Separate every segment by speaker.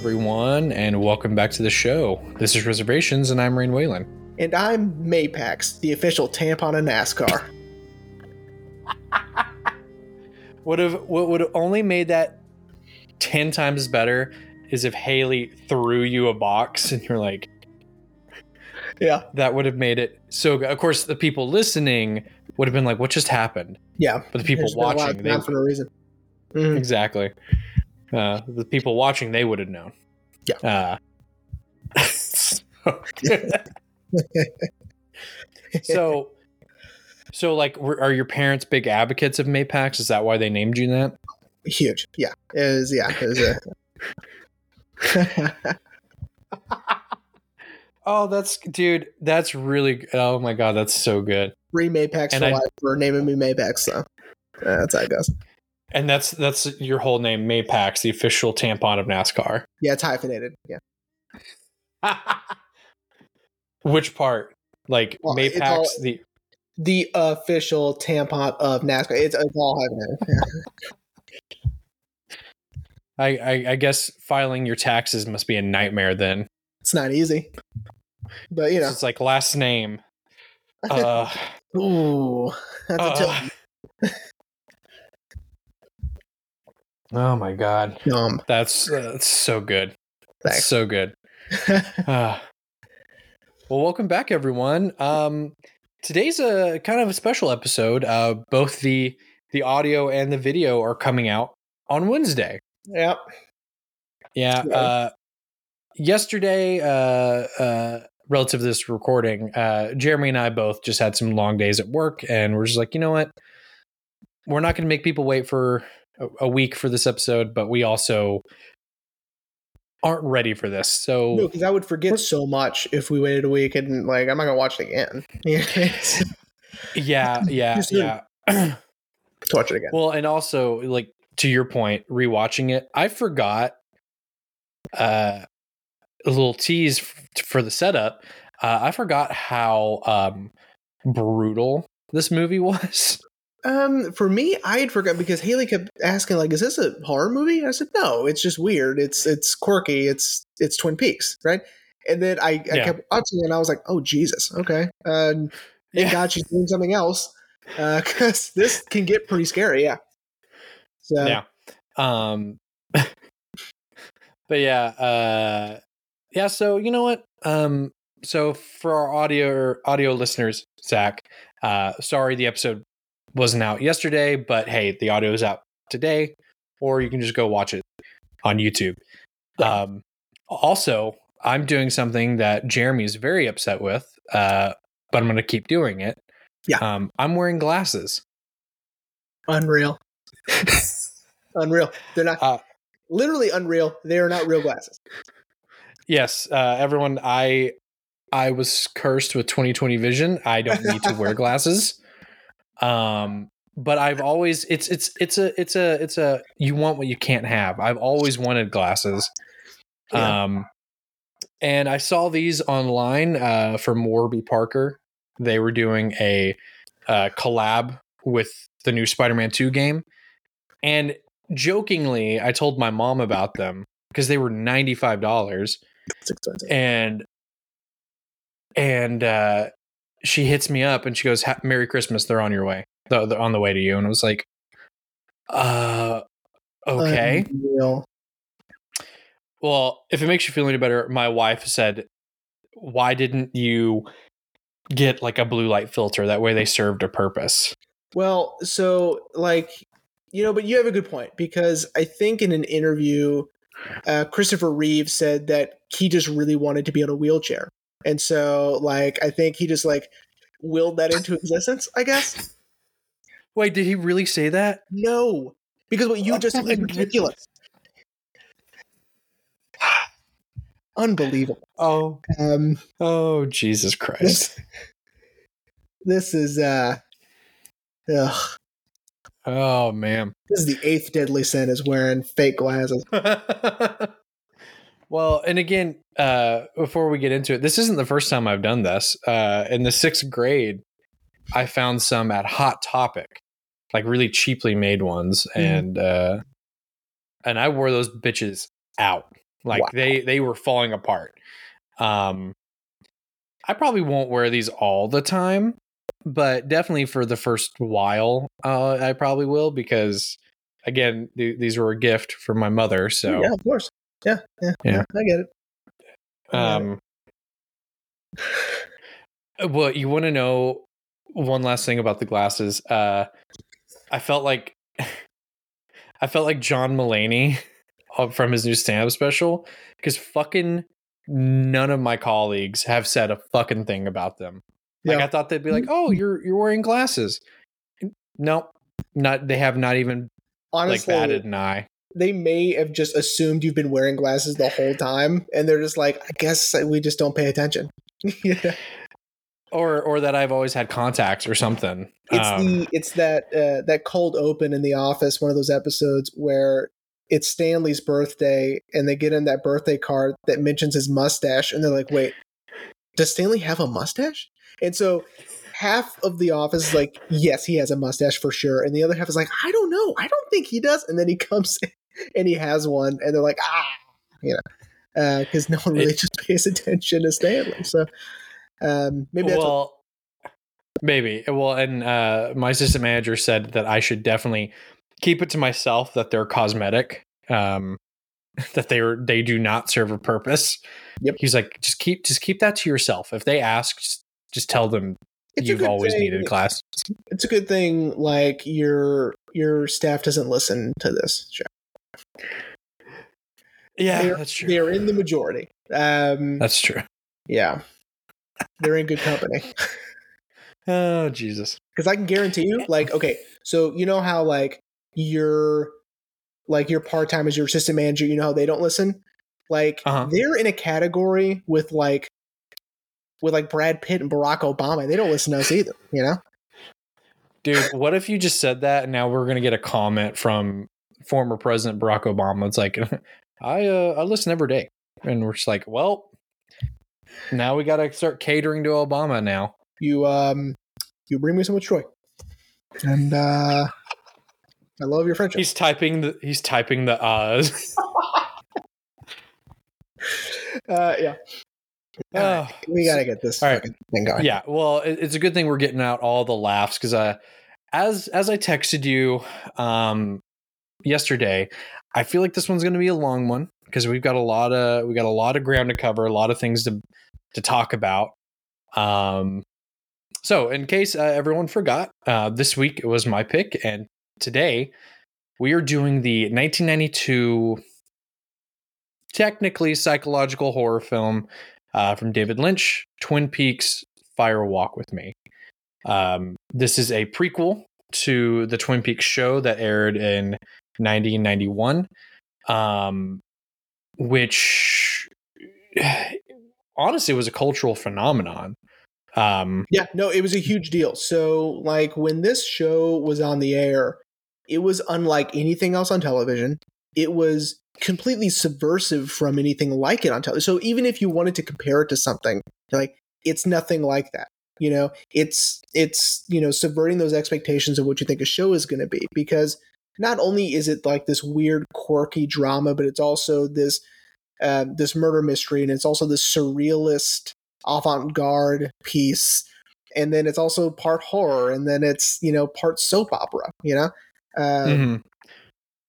Speaker 1: Everyone, and welcome back to the show. This is Reservations, and I'm Rain Whalen.
Speaker 2: And I'm Maypax, the official tampon of NASCAR.
Speaker 1: Would have what would have only made that ten times better is if Haley threw you a box and you're like,
Speaker 2: Yeah,
Speaker 1: that would have made it so good. Of course, the people listening would have been like, "What just happened?"
Speaker 2: yeah.
Speaker 1: But the people
Speaker 2: There's been a lot
Speaker 1: watching, they
Speaker 2: for no reason. Mhm.
Speaker 1: exactly. Uh, the people watching, they would have known.
Speaker 2: Yeah.
Speaker 1: Uh, so, so, so, like, are your parents big advocates of Mapax? Is that why they named you that?
Speaker 2: Huge. Yeah. It was, yeah. It was a.
Speaker 1: Oh, that's dude. That's really. Oh my god, that's so good.
Speaker 2: Free Maypax
Speaker 1: And
Speaker 2: for
Speaker 1: I-
Speaker 2: life for naming me Maypax, so. uh, that's how it goes.
Speaker 1: And that's that's your whole name, Mapax, the official tampon of NASCAR.
Speaker 2: Yeah, it's hyphenated. Yeah.
Speaker 1: Which part? Like
Speaker 2: Well, it's
Speaker 1: Mapax,
Speaker 2: all-
Speaker 1: the
Speaker 2: The official tampon of NASCAR. It's, it's all hyphenated.
Speaker 1: I, I I guess filing your taxes must be a nightmare then.
Speaker 2: It's not easy. But, you know.
Speaker 1: It's like last name. Uh,
Speaker 2: Ooh. That's a
Speaker 1: uh,
Speaker 2: tough.
Speaker 1: Oh my god,
Speaker 2: Yum.
Speaker 1: that's that's so good.
Speaker 2: Thanks.
Speaker 1: so good. Ah. well, welcome back, everyone. Um, today's a kind of a special episode. Uh, both the the audio and the video are coming out on Wednesday.
Speaker 2: yep.
Speaker 1: Yeah.
Speaker 2: Yeah.
Speaker 1: Uh, yesterday, uh, uh, relative to this recording, uh, Jeremy and I both just had some long days at work, and we're just like, you know what? We're not going to make people wait for a, a week for this episode, but we also aren't ready for this. So
Speaker 2: No, because I would forget so much if we waited a week and, like, I'm not to watch it again.
Speaker 1: Yeah, yeah, yeah.
Speaker 2: watch it again.
Speaker 1: Well, and also like to your point, rewatching it, I forgot uh, a little tease f- for the setup. Uh, I forgot how um, brutal this movie was.
Speaker 2: Um, for me, I had forgot because Haley kept asking, like, "Is this a horror movie?" I said, "No, it's just weird. It's it's quirky. It's it's Twin Peaks, right?" And then I, I
Speaker 1: Yeah.
Speaker 2: kept watching, and I was like, "Oh Jesus, okay." Uh, thank
Speaker 1: Yeah.
Speaker 2: God she's doing something else because this can get pretty scary. Yeah. So
Speaker 1: Yeah. Um, but yeah, uh, yeah. So you know what? Um, so for our audio audio listeners, Zach, uh, sorry the episode wasn't out yesterday, but hey, the audio is out today, or you can just go watch it on YouTube. Um, also, I'm doing something that Jeremy is very upset with, uh, but I'm going to keep doing it.
Speaker 2: Yeah.
Speaker 1: Um, I'm wearing glasses.
Speaker 2: unreal, unreal. They're not
Speaker 1: Uh,
Speaker 2: literally unreal. They are not real glasses.
Speaker 1: Yes, uh, everyone. I I was cursed with 2020 vision. I don't need to wear glasses. Um, but I've always it's it's it's a it's a it's a you want what you can't have. I've always wanted glasses.
Speaker 2: Yeah.
Speaker 1: Um, and I saw these online uh, from Warby Parker. They were doing a uh, collab with the new Spider-Man 2 game, and jokingly, I told my mom about them because they were ninety five dollars
Speaker 2: It's expensive.
Speaker 1: and and uh she hits me up and she goes merry christmas they're on your way they're, on the way to you. And i was like uh okay.
Speaker 2: Unreal.
Speaker 1: well if it makes you feel any better my wife said why didn't you get like a blue light filter? That way they served a purpose.
Speaker 2: Well, so like you know, but you have a good point because I think in an interview, uh, Christopher Reeve said that he just really wanted to be on a wheelchair, and so like I think he just like willed that into existence. I guess
Speaker 1: wait did he really say that
Speaker 2: no, because what you just said is ridiculous, unbelievable.
Speaker 1: oh
Speaker 2: Um,
Speaker 1: oh jesus christ
Speaker 2: this this is uh, ugh,
Speaker 1: oh man
Speaker 2: this is the eighth deadly sin is wearing fake glasses.
Speaker 1: well, and again, uh, before we get into it, this isn't the first time I've done this. Uh, in the sixth grade, I found some at Hot Topic, like really cheaply made ones,
Speaker 2: Mhm.
Speaker 1: and uh, and I wore those bitches out. Like
Speaker 2: Wow.
Speaker 1: they they were falling apart. Um, I probably won't wear these all the time, but definitely for the first while, uh, I probably will because again, th- these were a gift from my mother. So,
Speaker 2: yeah, of course. Yeah, yeah,
Speaker 1: Yeah.
Speaker 2: I get it. I get it.
Speaker 1: um, well, you want to know one last thing about the glasses? Uh, I felt like I felt like John Mulaney uh, from his new stand-up special because fucking none of my colleagues have said a fucking thing about them. Like
Speaker 2: Yeah.
Speaker 1: I thought they'd be like, "Oh, you're you're wearing glasses." No, not they have not even
Speaker 2: Honestly,
Speaker 1: like batted an eye.
Speaker 2: They may have just assumed you've been wearing glasses the whole time, and they're just like, I guess we just don't pay attention. yeah.
Speaker 1: Or or that I've always had contacts or something.
Speaker 2: It's
Speaker 1: Um,
Speaker 2: the it's that uh, that cold open in the office, one of those episodes where it's Stanley's birthday, and they get in that birthday card that mentions his mustache, and they're like, "Wait, does Stanley have a mustache?" And so half of the office is like, "Yes, he has a mustache for sure," and the other half is like, "I don't know, I don't think he does." And then he comes in and he has one, and they're like, "Ah," you know, because no one really just pays attention to Stanley. So um, maybe that's what,
Speaker 1: well, maybe. Well, and uh, my assistant manager said that I should definitely keep it to myself that they're cosmetic. Um, that they are they do not serve a purpose.
Speaker 2: Yep.
Speaker 1: He's like, just keep just keep that to yourself. If they ask, just, just tell them
Speaker 2: it's
Speaker 1: you've always
Speaker 2: thing-
Speaker 1: needed class.
Speaker 2: it's a good thing like your your staff doesn't listen to this show.
Speaker 1: Yeah,
Speaker 2: They're-
Speaker 1: that's true.
Speaker 2: They're in the majority. Um
Speaker 1: That's true.
Speaker 2: yeah. They're in good company.
Speaker 1: Oh Jesus.
Speaker 2: Cuz I can guarantee you like okay, so you know how like your like your part-time as your assistant manager, you know how they don't listen? Like
Speaker 1: Uh-huh.
Speaker 2: they're in a category with like with like Brad Pitt and Barack Obama. They don't listen to us either, you know?
Speaker 1: Dude, what if you just said that and now we're gonna get a comment from former President Barack Obama? It's like I uh I listen every day. And we're just like, well, now we gotta start catering to Obama now.
Speaker 2: You um you bring me so much joy. And uh I love your friendship.
Speaker 1: He's typing the he's typing the uhs.
Speaker 2: Uh, yeah.
Speaker 1: Oh,
Speaker 2: we gotta get this
Speaker 1: all right.
Speaker 2: thing going.
Speaker 1: yeah well it's a good thing we're getting out all the laughs because uh as as i texted you um yesterday i feel like this one's going to be a long one because we've got a lot of we got a lot of ground to cover a lot of things to to talk about um so in case uh, everyone forgot uh this week it was my pick and today we are doing the 1992 technically psychological horror film uh, from David Lynch, Twin Peaks Fire Walk with Me. Um, this is a prequel to the Twin Peaks show that aired in 1991, um, which honestly was a cultural phenomenon. Um,
Speaker 2: Yeah, no, it was a huge deal. So, like, when this show was on the air, it was unlike anything else on television. It was completely subversive from anything like it on television. So, even if you wanted to compare it to something, like, it's nothing like that. You know, it's it's you know subverting those expectations of what you think a show is going to be because not only is it like this weird, quirky drama, but it's also this uh, this murder mystery, and it's also this surrealist avant-garde piece. And then it's also part horror and then it's you know part soap opera you know? Uh,
Speaker 1: mhm.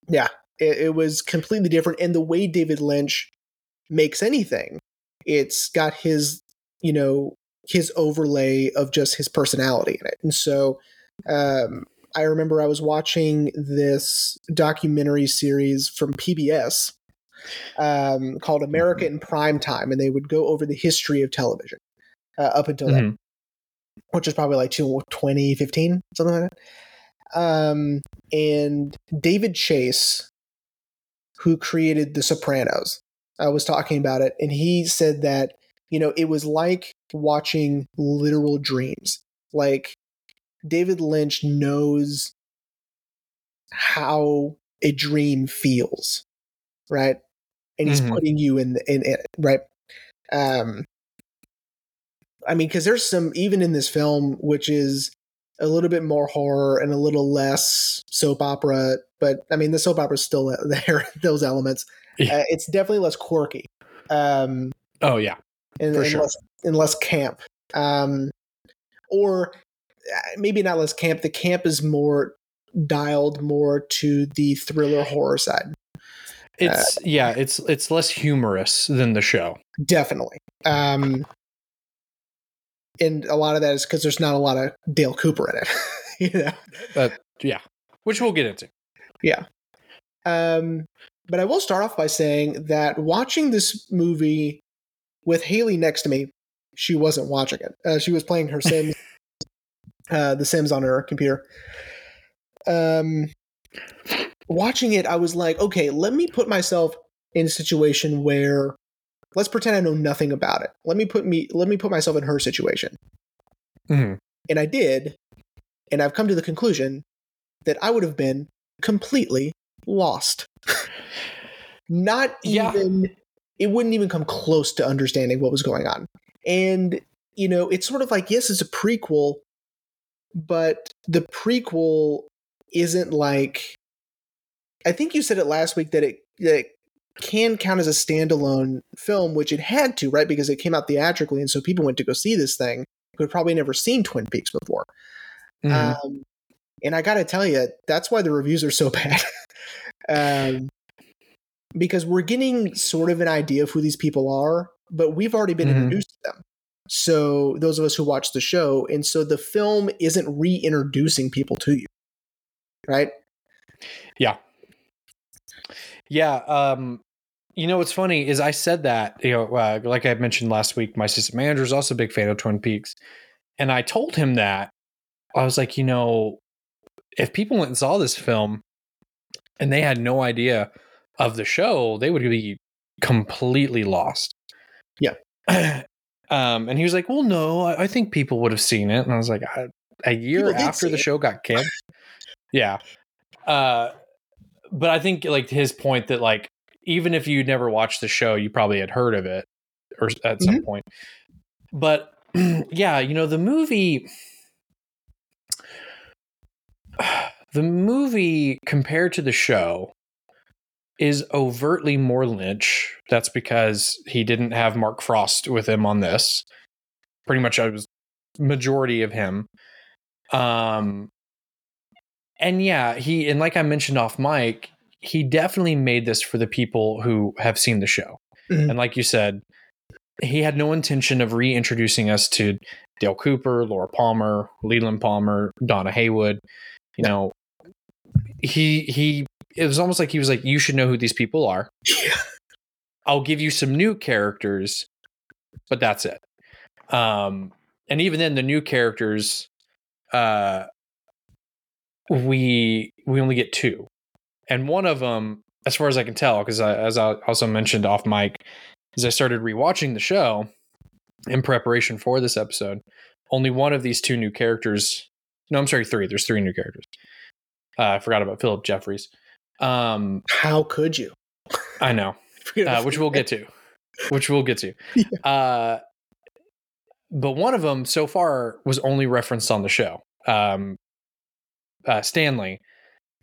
Speaker 2: it, it was completely different and the way david lynch makes anything it's got his you know his overlay of just his personality in it. And so um, i remember i was watching this documentary series from pbs um, called america in prime time and they would go over the history of television uh, up until that
Speaker 1: Mhm.
Speaker 2: which is probably like 2015 something like that. Um, and david chase who created the sopranos i was talking about it and he said that you know it was like watching literal dreams. Like david lynch knows how a dream feels right and he's
Speaker 1: Mhm.
Speaker 2: putting you in, in in it right um i mean because there's some even in this film which is a little bit more horror and a little less soap opera but i mean the soap opera is still there those elements
Speaker 1: Yeah.
Speaker 2: Uh, it's definitely less quirky. Um,
Speaker 1: Oh yeah.
Speaker 2: and,
Speaker 1: For
Speaker 2: and
Speaker 1: sure.
Speaker 2: less and less camp. Um, or maybe not less camp. The camp is more dialed more to the thriller horror side.
Speaker 1: It's yeah, it's it's less humorous than the show.
Speaker 2: Definitely. Um, and a lot of that is because there's not a lot of Dale Cooper in it. you know.
Speaker 1: But yeah. Which we'll get into.
Speaker 2: Yeah. Um, but I will start off by saying that watching this movie with Haley next to me, she wasn't watching it. Uh, she was playing her Sims, uh, the Sims on her computer. Um, watching it, I was like, okay, let me put myself in a situation where, let's pretend I know nothing about it. Let me put me, let me put myself in her situation,
Speaker 1: Mhm.
Speaker 2: and I did, and I've come to the conclusion that I would have been completely lost. Not
Speaker 1: Yeah.
Speaker 2: even it wouldn't even come close to understanding what was going on. And you know, it's sort of like yes, it's a prequel, but the prequel isn't like I think you said it last week that it that it can count as a standalone film, which it had to, right? Because it came out theatrically, and so people went to go see this thing who had probably never seen Twin Peaks before.
Speaker 1: Mhm.
Speaker 2: Um, and I got to tell you, that's why the reviews are so bad. um, because we're getting sort of an idea of who these people are, but we've already been
Speaker 1: Mhm.
Speaker 2: introduced to them. So those of us who watch the show, and so the film isn't reintroducing people to you, right?
Speaker 1: Yeah, yeah. um, you know what's funny is I said that you know uh, like I mentioned last week, my assistant manager is also a big fan of Twin Peaks, and I told him that I was like, you know, if people went and saw this film and they had no idea of the show, they would be completely lost.
Speaker 2: Yeah.
Speaker 1: um, and he was like, well, no, I, I think people would have seen it, and I was like, "A year after the
Speaker 2: it.
Speaker 1: show got canceled. yeah. Uh, but I think like his point that like even if you never watched the show, you probably had heard of it or at some point. But yeah, you know the movie. The movie compared to the show is overtly more Lynch. That's because he didn't have Mark Frost with him on this. Pretty much, I was majority of him. Um, and yeah, he and like I mentioned off mic, he definitely made this for the people who have seen the show.
Speaker 2: Mhm.
Speaker 1: And like you said, he had no intention of reintroducing us to Dale Cooper, Laura Palmer, Leland Palmer, Donna Hayward. You know, he he it was almost like he was like, you should know who these people are.
Speaker 2: Yeah.
Speaker 1: I'll give you some new characters, but that's it. Um, and even then, the new characters, uh, we we only get two, and one of them, as far as I can tell, because as I also mentioned off mic, as I started rewatching the show in preparation for this episode, only one of these two new characters. No, I'm sorry, three. There's three new characters. Uh, I forgot about Philip Jeffries. Um,
Speaker 2: How could you?
Speaker 1: I know uh, which we'll get to, which we'll get to. Uh, but one of them so far was only referenced on the show. Um, uh, Stanley,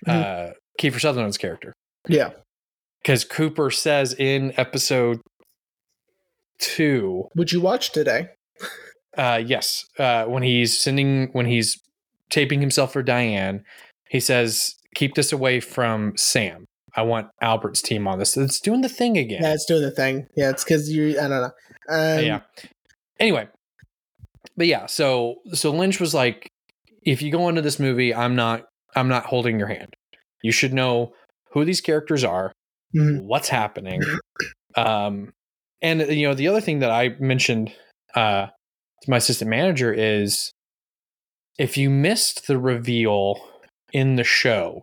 Speaker 1: uh, Kiefer Sutherland's character,
Speaker 2: Yeah.
Speaker 1: because Cooper says in episode two,
Speaker 2: Would you watch today?
Speaker 1: uh, yes, uh, when he's sending, when he's taping himself for Diane, he says, "Keep this away from Sam." I want Albert's team on this. It's doing the thing again.
Speaker 2: Yeah, it's doing the thing. Yeah, it's because you. I don't know. Um,
Speaker 1: yeah. Anyway, but yeah, so so Lynch was like, if you go into this movie, I'm not I'm not holding your hand. You should know who these characters are,
Speaker 2: Mhm.
Speaker 1: what's happening, um, and you know the other thing that I mentioned uh, to my assistant manager is if you missed the reveal in the show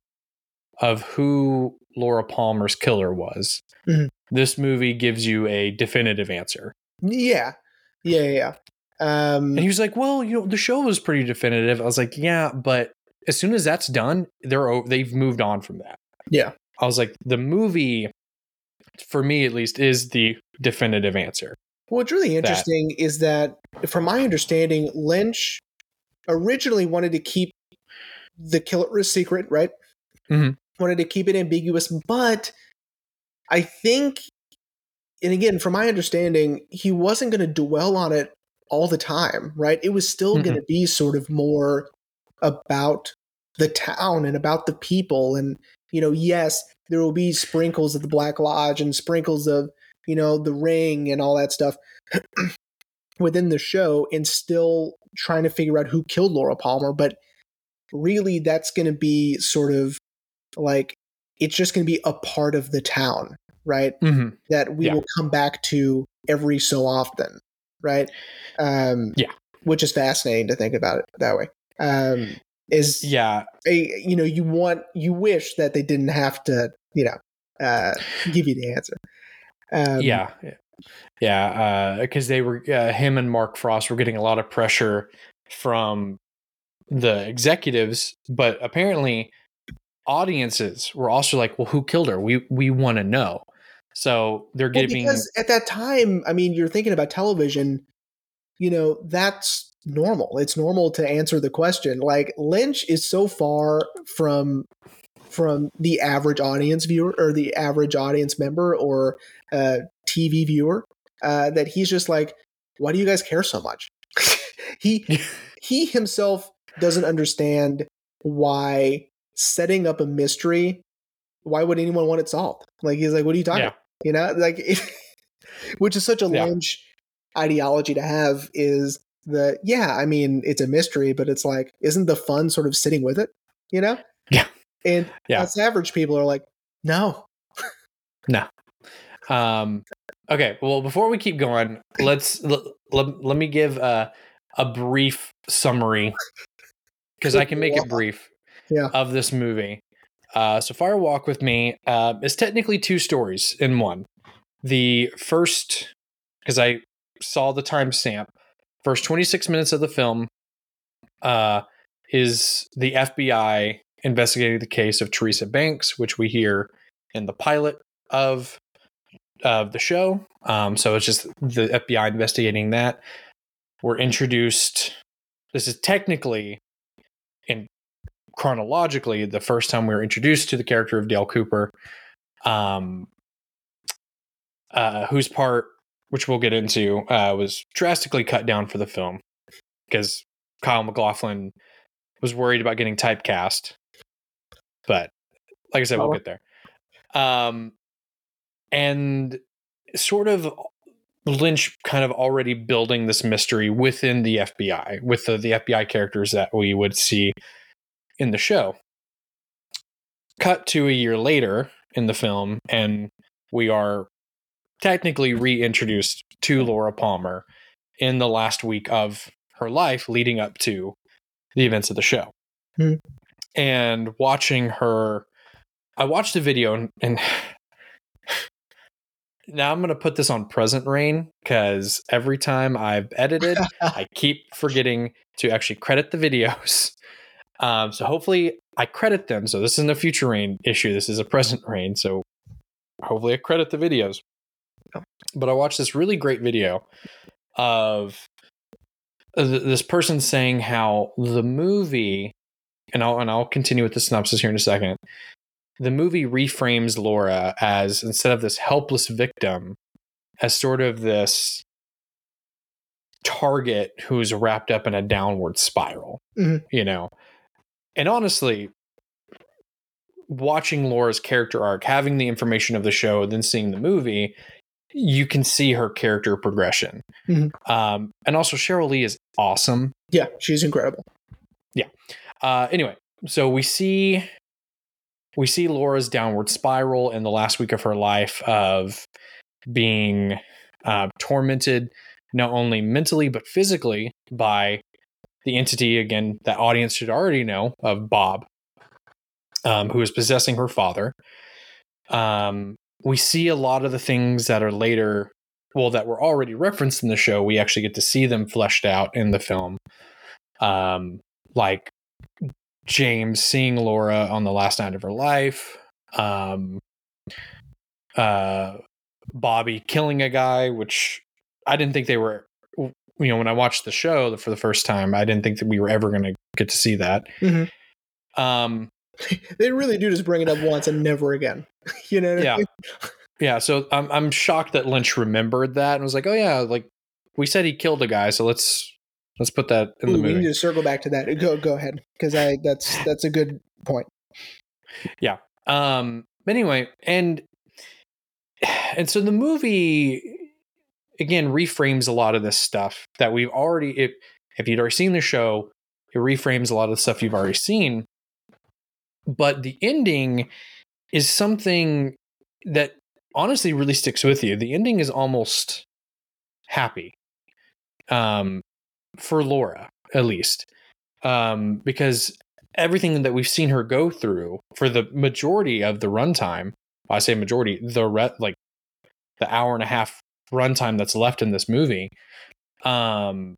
Speaker 1: of who Laura Palmer's killer was,
Speaker 2: Mhm.
Speaker 1: this movie gives you a definitive answer.
Speaker 2: Yeah. Yeah. Yeah. Um,
Speaker 1: And he was like, "Well, you know, the show was pretty definitive." I was like, "Yeah, but as soon as that's done, they're o- they've moved on from that."
Speaker 2: Yeah.
Speaker 1: I was like, "The movie, for me at least, is the definitive answer."
Speaker 2: What's really interesting is that, from my understanding, Lynch originally wanted to keep the killer a secret, right?
Speaker 1: Mhm.
Speaker 2: Wanted to keep it ambiguous, but I think, and again, from my understanding, he wasn't going to dwell on it all the time, right? It was still
Speaker 1: Mhm.
Speaker 2: going to be sort of more about the town and about the people. And, you know, yes, there will be sprinkles of the Black Lodge and sprinkles of, you know, the ring and all that stuff within the show and still trying to figure out who killed Laura Palmer. But really, that's going to be sort of like, it's just going to be a part of the town, right?
Speaker 1: hmm
Speaker 2: that we
Speaker 1: Yeah.
Speaker 2: will come back to every so often, right? Um,
Speaker 1: Yeah.
Speaker 2: which is fascinating to think about it that way. Um, is
Speaker 1: Yeah,
Speaker 2: a you know you want you wish that they didn't have to you know uh, give you the answer. Um,
Speaker 1: yeah, yeah. Because they were uh, him and Mark Frost were getting a lot of pressure from the executives, but apparently audiences were also like, "Well, who killed her? We we want to know." So they're
Speaker 2: well,
Speaker 1: giving
Speaker 2: because at that time, I mean, you're thinking about television. You know that's normal. It's normal to answer the question. Like Lynch is so far from from the average audience viewer or the average audience member or uh, TV viewer uh, that he's just like, why do you guys care so much? he he himself doesn't understand why setting up a mystery. Why would anyone want it solved? Like he's like, what are you talking?
Speaker 1: Yeah.
Speaker 2: about? You know, like, which is such a
Speaker 1: Yeah.
Speaker 2: Lynch ideology to have is the yeah. I mean, it's a mystery, but it's like, isn't the fun sort of sitting with it? You know?
Speaker 1: Yeah.
Speaker 2: And
Speaker 1: Yeah.
Speaker 2: us average people are like, no, no.
Speaker 1: Um, okay, well, before we keep going, let's let, let, let me give a, a brief summary because I can make it brief
Speaker 2: Yeah.
Speaker 1: of this movie. Uh, so, Fire Walk with Me uh, is technically two stories in one. The first, because I saw the timestamp, first 26 minutes of the film uh, is the FBI investigating the case of Teresa Banks, which we hear in the pilot of of the show. Um, so it's just the FBI investigating that. We're introduced. This is technically, chronologically, the first time we were introduced to the character of Dale Cooper, um, uh, whose part, which we'll get into, uh, was drastically cut down for the film because Kyle MacLachlan was worried about getting typecast. But like I said, we'll
Speaker 2: Oh.
Speaker 1: get there. Um, and sort of Lynch kind of already building this mystery within the FBI with the, the FBI characters that we would see in the show. Cut to a year later in the film, and we are technically reintroduced to Laura Palmer in the last week of her life leading up to the events of the show.
Speaker 2: Hmm.
Speaker 1: And watching her, I watched the video and, and now I'm going to put this on present rain because every time I've edited, I keep forgetting to actually credit the videos. Um, so hopefully I credit them. So this isn't a future rain issue. This is a present rain. So hopefully I credit the videos. But I watched this really great video of th- this person saying how the movie, and I'll and I'll continue with the synopsis here in a second. The movie reframes Laura as instead of this helpless victim, as sort of this target who's wrapped up in a downward spiral.
Speaker 2: Mhm.
Speaker 1: You know, and honestly, watching Laura's character arc, having the information of the show, then seeing the movie, you can see her character progression.
Speaker 2: Mhm.
Speaker 1: Um, and also, Sheryl Lee is awesome.
Speaker 2: yeah, she's incredible. Yeah.
Speaker 1: Uh, anyway, so we see we see Laura's downward spiral in the last week of her life of being uh, tormented not only mentally but physically by the entity again that audience should already know of Bob, um, who is possessing her father. Um, we see a lot of the things that are later, well, that were already referenced in the show. We actually get to see them fleshed out in the film, um, like James seeing Laura on the last night of her life, um, uh, Bobby killing a guy, which I didn't think they were. You know, when I watched the show for the first time, I didn't think that we were ever going to get to see that.
Speaker 2: Mhm.
Speaker 1: Um,
Speaker 2: They really do just bring it up once and never again. you know? What I
Speaker 1: Yeah.
Speaker 2: mean?
Speaker 1: yeah, so I'm I'm shocked that Lynch remembered that and was like, oh yeah, like we said he killed a guy, so let's let's put that in
Speaker 2: Ooh,
Speaker 1: the
Speaker 2: we need to circle back to that. Go go ahead because I that's that's a good point. Yeah.
Speaker 1: Um. Anyway, and and so the movie again reframes a lot of this stuff that we've already. If if you'd already seen the show, it reframes a lot of the stuff you've already seen. But the ending is something that honestly really sticks with you. The ending is almost happy, um, for Laura at least, um, because everything that we've seen her go through for the majority of the runtime, I say majority, the re- like the hour and a half runtime that's left in this movie, um,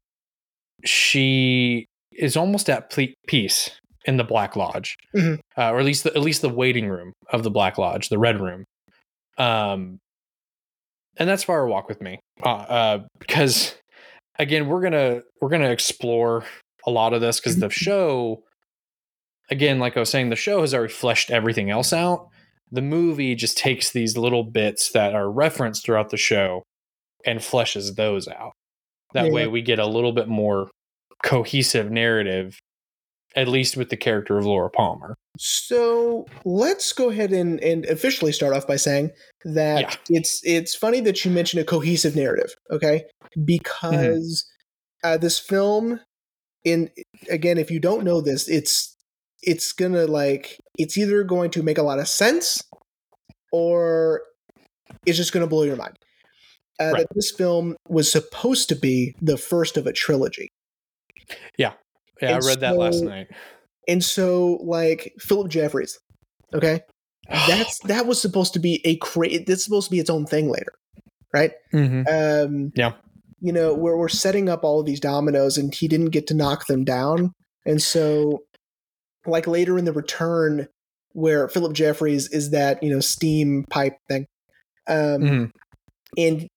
Speaker 1: she is almost at ple- peace in the Black Lodge,
Speaker 2: Mhm.
Speaker 1: uh, or at least the, at least the waiting room of the Black Lodge, the Red Room, um, and that's Fire Walk with me, uh, uh, because again we're gonna we're gonna explore a lot of this because the show again like i was saying the show has already fleshed everything else out the movie just takes these little bits that are referenced throughout the show and fleshes those out that
Speaker 2: Yeah.
Speaker 1: way we get a little bit more cohesive narrative at least with the character of laura palmer
Speaker 2: So let's go ahead and, and officially start off by saying that
Speaker 1: Yeah.
Speaker 2: it's it's funny that you mentioned a cohesive narrative, okay? Because uh, this film, in again, if you don't know this, it's it's gonna like it's either going to make a lot of sense or it's just gonna blow your mind. Uh,
Speaker 1: Right.
Speaker 2: That this film was supposed to be the first of a trilogy.
Speaker 1: yeah Yeah, i
Speaker 2: And
Speaker 1: read that last night
Speaker 2: And so, like Philip Jeffries, okay, that's that was supposed to be a cra- That's supposed to be its own thing later, right?
Speaker 1: Mm-hmm.
Speaker 2: Um,
Speaker 1: Yeah.
Speaker 2: You know, where we're setting up all of these dominoes, and he didn't get to knock them down, and so, like later in the return, where Philip Jeffries is that you know steam pipe thing, um,
Speaker 1: Mhm.
Speaker 2: and i-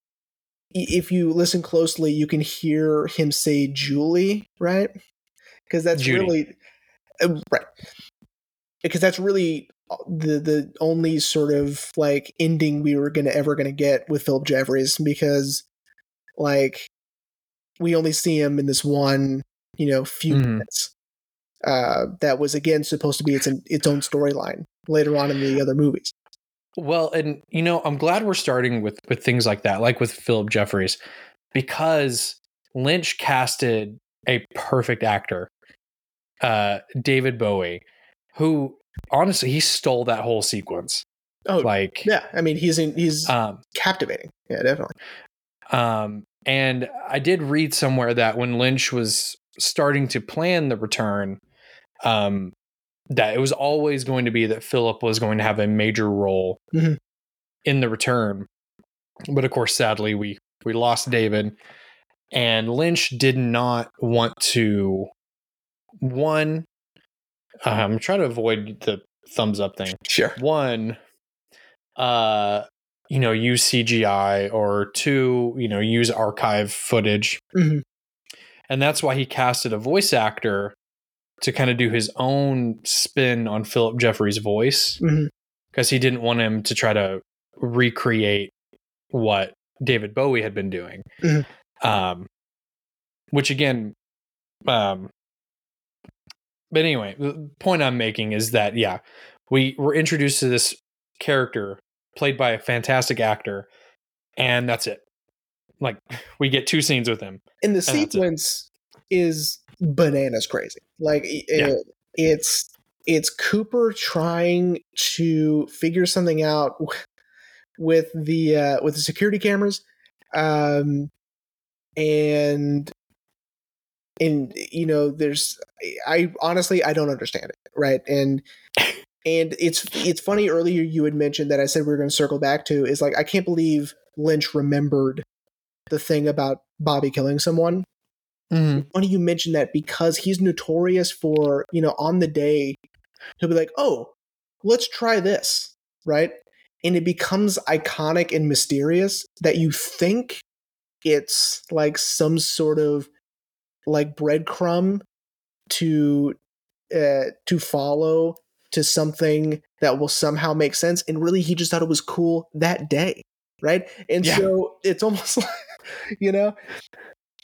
Speaker 2: if you listen closely, you can hear him say Julie, right? Because that's
Speaker 1: Judy.
Speaker 2: really uh, right. Because that's really uh, the the only sort of like ending we were gonna ever gonna get with Philip Jeffries because like we only see him in this one you know few
Speaker 1: Mhm.
Speaker 2: minutes. Uh, that was again supposed to be its its own storyline later on in the other movies.
Speaker 1: Well, and you know, I'm glad we're starting with with things like that, like with Philip Jeffries, because Lynch casted a perfect actor, uh, David Bowie, who honestly he stole that whole sequence.
Speaker 2: Oh,
Speaker 1: Like,
Speaker 2: yeah. I mean, he's in, he's
Speaker 1: um,
Speaker 2: captivating. Yeah, definitely.
Speaker 1: um, and I did read somewhere that when Lynch was starting to plan the return, um, that it was always going to be that Philip was going to have a major role
Speaker 2: Mhm.
Speaker 1: in the return. But of course, sadly, we we lost David, and Lynch did not want to. One, I'm trying to avoid the thumbs up thing
Speaker 2: Sure.
Speaker 1: one uh you know use cgi or two you know use archive footage
Speaker 2: Mhm.
Speaker 1: and that's why he casted a voice actor to kind of do his own spin on philip jeffries' voice because he didn't want him to try to recreate what david bowie had been doing
Speaker 2: Mhm.
Speaker 1: um which again um but anyway the point i'm making is that yeah we were introduced to this character played by a fantastic actor and that's it like we get two scenes with him
Speaker 2: and the
Speaker 1: it.
Speaker 2: sequence is bananas crazy like i-
Speaker 1: Yeah.
Speaker 2: uh, it's it's cooper trying to figure something out with the uh with the security cameras um and and you know there's i honestly i don't understand it right and and it's it's funny earlier you had mentioned that i said we were going to circle back to is like i can't believe lynch remembered the thing about bobby killing someone funny you mentioned that because he's notorious for you know on the day he'll be like oh let's try this right and it becomes iconic and mysterious that you think it's like some sort of like breadcrumb to uh to follow to something that will somehow make sense. And really, he just thought it was cool that day. Right. And
Speaker 1: Yeah.
Speaker 2: so it's almost like, you know,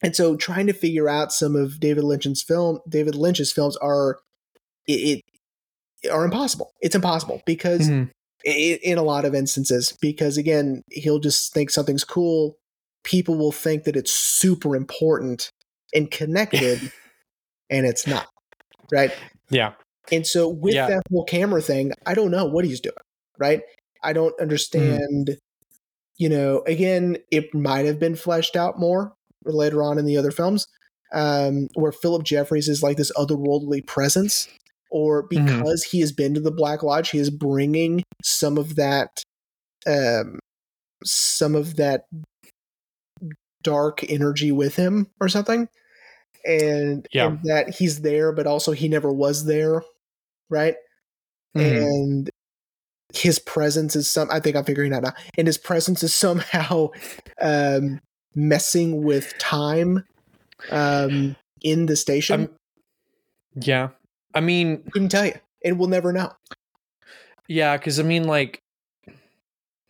Speaker 2: and so trying to figure out some of David Lynch's film, David Lynch's films are, it, it are impossible. It's impossible because
Speaker 1: Mhm.
Speaker 2: i- in a lot of instances because again he'll just think something's cool people will think that it's super important and connected and it's not right
Speaker 1: Yeah.
Speaker 2: and so with
Speaker 1: Yeah.
Speaker 2: that whole camera thing i don't know what he's doing right i don't understand you know again it might have been fleshed out more later on in the other films um where philip jeffries is like this otherworldly presence or
Speaker 1: Mhm.
Speaker 2: because he has been to the black lodge he is bringing some of that um some of that dark energy with him or something and,
Speaker 1: Yeah.
Speaker 2: and that he's there but also he never was there right
Speaker 1: Mhm.
Speaker 2: and his presence is some i think i'm figuring it out now and his presence is somehow um messing with time um in the station?
Speaker 1: I'm- yeah. I mean,
Speaker 2: couldn't tell you and we'll never know.
Speaker 1: Yeah, because I mean, like,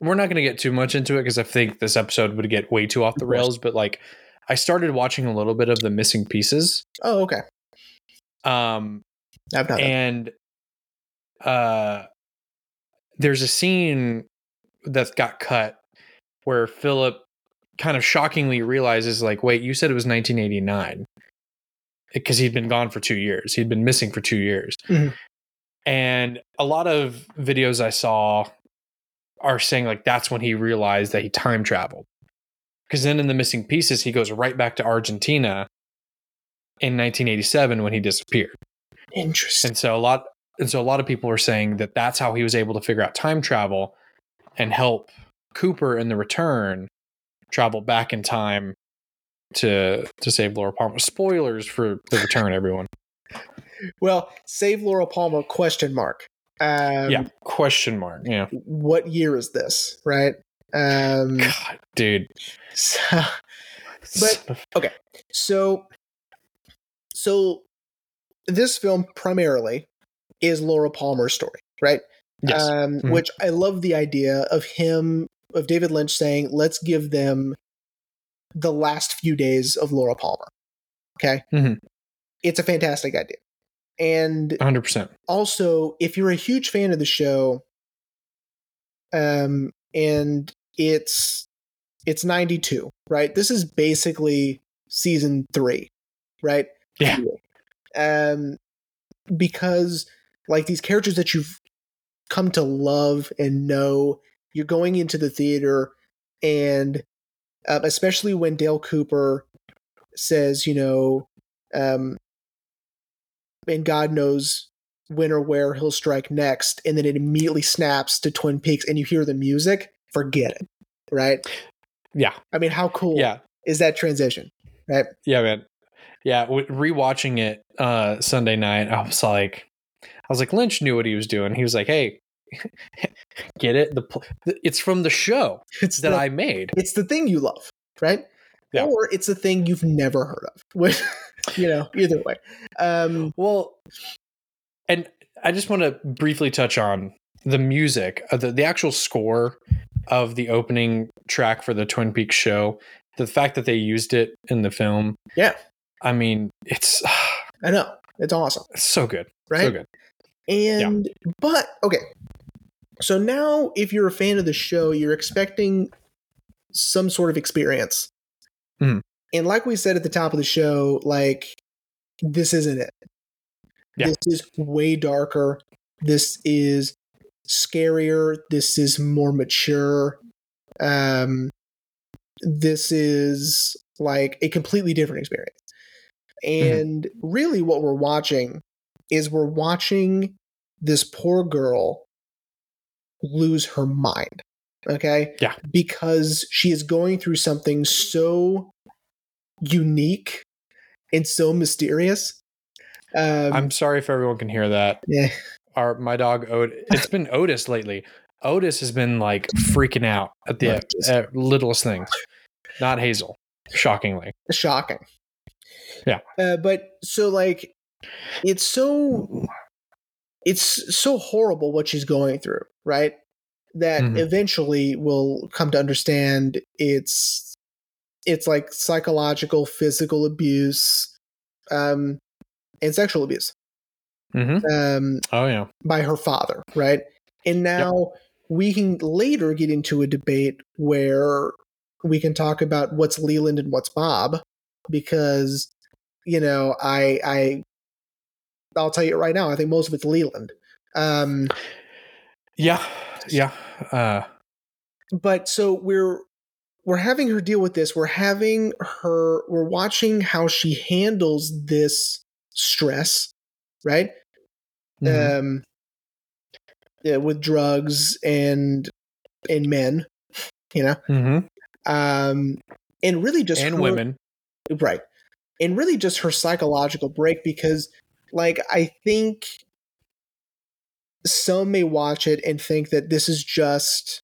Speaker 1: we're not going to get too much into it because I think this episode would get way too off the rails. But like, I started watching a little bit of the missing pieces,
Speaker 2: oh okay.
Speaker 1: Um,
Speaker 2: i've not
Speaker 1: and uh, there's a scene that got cut where Philip kind of shockingly realizes, like, wait, you said it was 1989 because he'd been gone for two years. He'd been missing for two years.
Speaker 2: Mhm.
Speaker 1: And a lot of videos I saw are saying, like, that's when he realized that he time traveled. Because then in the missing pieces, he goes right back to Argentina in 1987 when he disappeared.
Speaker 2: interesting
Speaker 1: And so a lot and so a lot of people are saying that that's how he was able to figure out time travel and help Cooper in the return travel back in time to to save Laura Palmer. Spoilers for the return, everyone.
Speaker 2: well save laura palmer question mark um
Speaker 1: yeah. Question mark. Yeah.
Speaker 2: what year is this right um
Speaker 1: God, dude.
Speaker 2: so, But- okay, so so this film primarily is laura palmer's story right
Speaker 1: yes.
Speaker 2: um,
Speaker 1: Mhm.
Speaker 2: which I love the idea of him of David Lynch saying, "Let's give them the last few days of Laura Palmer." Okay,
Speaker 1: Mhm.
Speaker 2: it's a fantastic idea, and
Speaker 1: 100%.
Speaker 2: also if you're a huge fan of the show, um, and it's it's 92, right? This is basically season three, right?
Speaker 1: Yeah.
Speaker 2: Um, because like these characters that you've come to love and know, you're going into the theater, and um, especially when Dale Cooper says, you know, um, and God knows when or where he'll strike next, and then it immediately snaps to Twin Peaks, and you hear the music. Forget it, right?
Speaker 1: Yeah.
Speaker 2: I mean, how cool
Speaker 1: Yeah.
Speaker 2: is that transition? Right.
Speaker 1: Yeah, man. Yeah, w- rewatching it uh Sunday night, I was like I was like Lynch knew what he was doing. He was like, "Hey, get it? The it's from the show
Speaker 2: It's
Speaker 1: that
Speaker 2: the,
Speaker 1: I made."
Speaker 2: it's the thing you love, right?
Speaker 1: Yeah.
Speaker 2: Or it's the thing you've never heard of. Which, you know, either way. Um,
Speaker 1: Well, and I just want to briefly touch on the music, uh, the the actual score of the opening track for the Twin Peaks show. The fact that they used it in the film,
Speaker 2: Yeah.
Speaker 1: I mean, it's,
Speaker 2: I know it's awesome,
Speaker 1: it's so good,
Speaker 2: right?
Speaker 1: so good.
Speaker 2: And but okay. So now if you're a fan of the show, you're expecting some sort of experience.
Speaker 1: Mhm.
Speaker 2: And like we said at the top of the show, like this isn't it.
Speaker 1: Yeah.
Speaker 2: This is way darker. This is scarier. This is more mature. Um this is like a completely different experience. And really what we're watching is we're watching this poor girl lose her mind. Okay?
Speaker 1: Yeah.
Speaker 2: Because she is going through something so unique and so mysterious. Um,
Speaker 1: I'm sorry if everyone can hear that.
Speaker 2: yeah.
Speaker 1: Our my dog Ot it's been Otis lately. Otis has been like freaking out at the
Speaker 2: Otis.
Speaker 1: uh, littlest things. Not Hazel, shockingly.
Speaker 2: shocking.
Speaker 1: Yeah.
Speaker 2: Uh, but so like it's so it's so horrible what she's going through, right? That
Speaker 1: Mhm.
Speaker 2: eventually will come to understand it's it's like psychological, physical abuse, um, and sexual abuse
Speaker 1: Mm-hmm.
Speaker 2: um,
Speaker 1: Oh yeah.
Speaker 2: by her father, right? And now we can later get into a debate where we can talk about what's Leland and what's Bob, because you know I I I'll tell you right now, I think most of it's Leland. Um,
Speaker 1: Yeah. Yeah. Uh,
Speaker 2: but so we're we're having her deal with this. We're having her. We're watching how she handles this stress, right?
Speaker 1: mhm.
Speaker 2: um yeah, with drugs and and men you know
Speaker 1: Mhm.
Speaker 2: um and really just
Speaker 1: and
Speaker 2: her-
Speaker 1: women.
Speaker 2: right and really just her psychological break because like i think some may watch it and think that this is just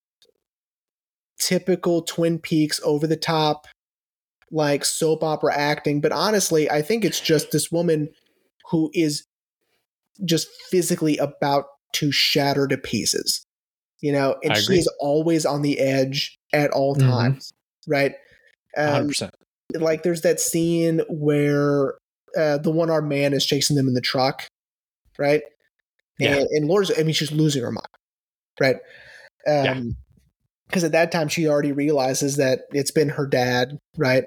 Speaker 2: typical twin peaks over the top like soap opera acting but honestly i think it's just this woman who is just physically about to shatter to pieces you know and
Speaker 1: I
Speaker 2: she is always on the edge at all
Speaker 1: Mhm.
Speaker 2: times right
Speaker 1: hundred
Speaker 2: um,
Speaker 1: percent.
Speaker 2: like there's that scene where uh, the one armed man is chasing them in the truck, right?
Speaker 1: Yeah.
Speaker 2: And, and Laura's, I mean, she's losing her mind, right?
Speaker 1: Yeah.
Speaker 2: Um, because at that time she already realizes that it's been her dad, right?